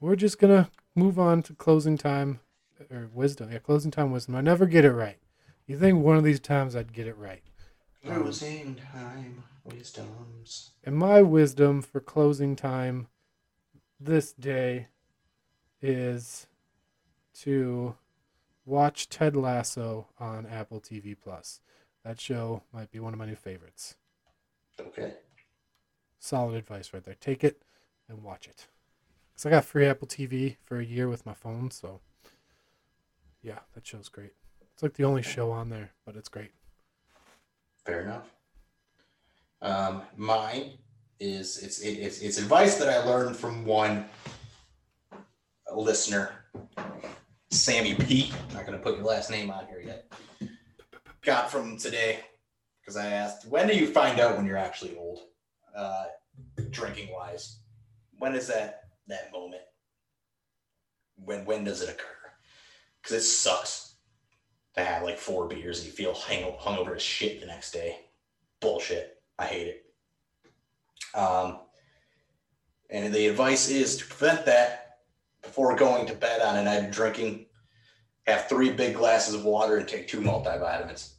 we're just gonna move on to closing time or wisdom. Yeah, closing time wisdom. I never get it right. You think one of these times I'd get it right? Closing time wisdoms. And my wisdom for closing time this day is to watch Ted Lasso on Apple TV Plus. That show might be one of my new favorites. Okay. Solid advice right there. Take it and watch it. Cause I got free Apple TV for a year with my phone, so yeah, that show's great. It's like the only show on there, but it's great. Fair enough. Um, mine is it's it, it's it's advice that I learned from one listener, Sammy P. I'm not gonna put your last name on here yet. Got from today because I asked, when do you find out when you're actually old, uh, drinking wise? When is that that moment? When when does it occur? Because it sucks to have like four beers and you feel hang hungover as shit the next day. Bullshit. I hate it. Um, and the advice is to prevent that before going to bed on a night of drinking, have three big glasses of water and take two multivitamins.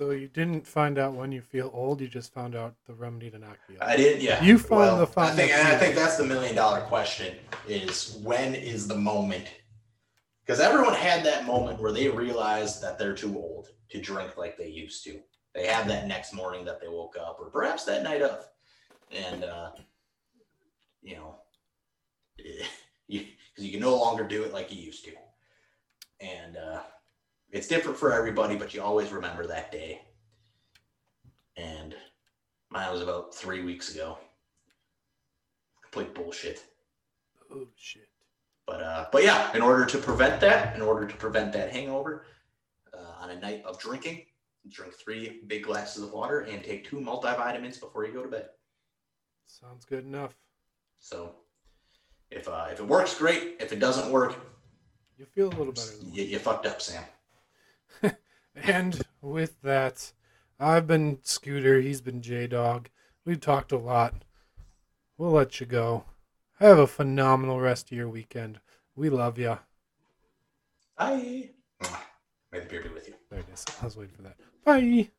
So you didn't find out when you feel old. You just found out the remedy to not old. I did, yeah. You found well, the I think, and I think that's the million dollar question: is when is the moment? Because everyone had that moment where they realized that they're too old to drink like they used to. They had that next morning that they woke up, or perhaps that night of, and uh, you know, you because you can no longer do it like you used to, and uh, it's different for everybody. But you always remember that day. And mine was about three weeks ago. Complete bullshit. Oh shit. But uh, but yeah, in order to prevent that, in order to prevent that hangover, uh, on a night of drinking, drink three big glasses of water and take two multivitamins before you go to bed. Sounds good enough. So if uh, if it works, great. If it doesn't work, You feel a little better. You, you fucked up, Sam. And with that, I've been Scooter. He's been J Dog. We've talked a lot. We'll let you go. Have a phenomenal rest of your weekend. We love ya. Bye. May the beer be with you. There it is. I was waiting for that. Bye.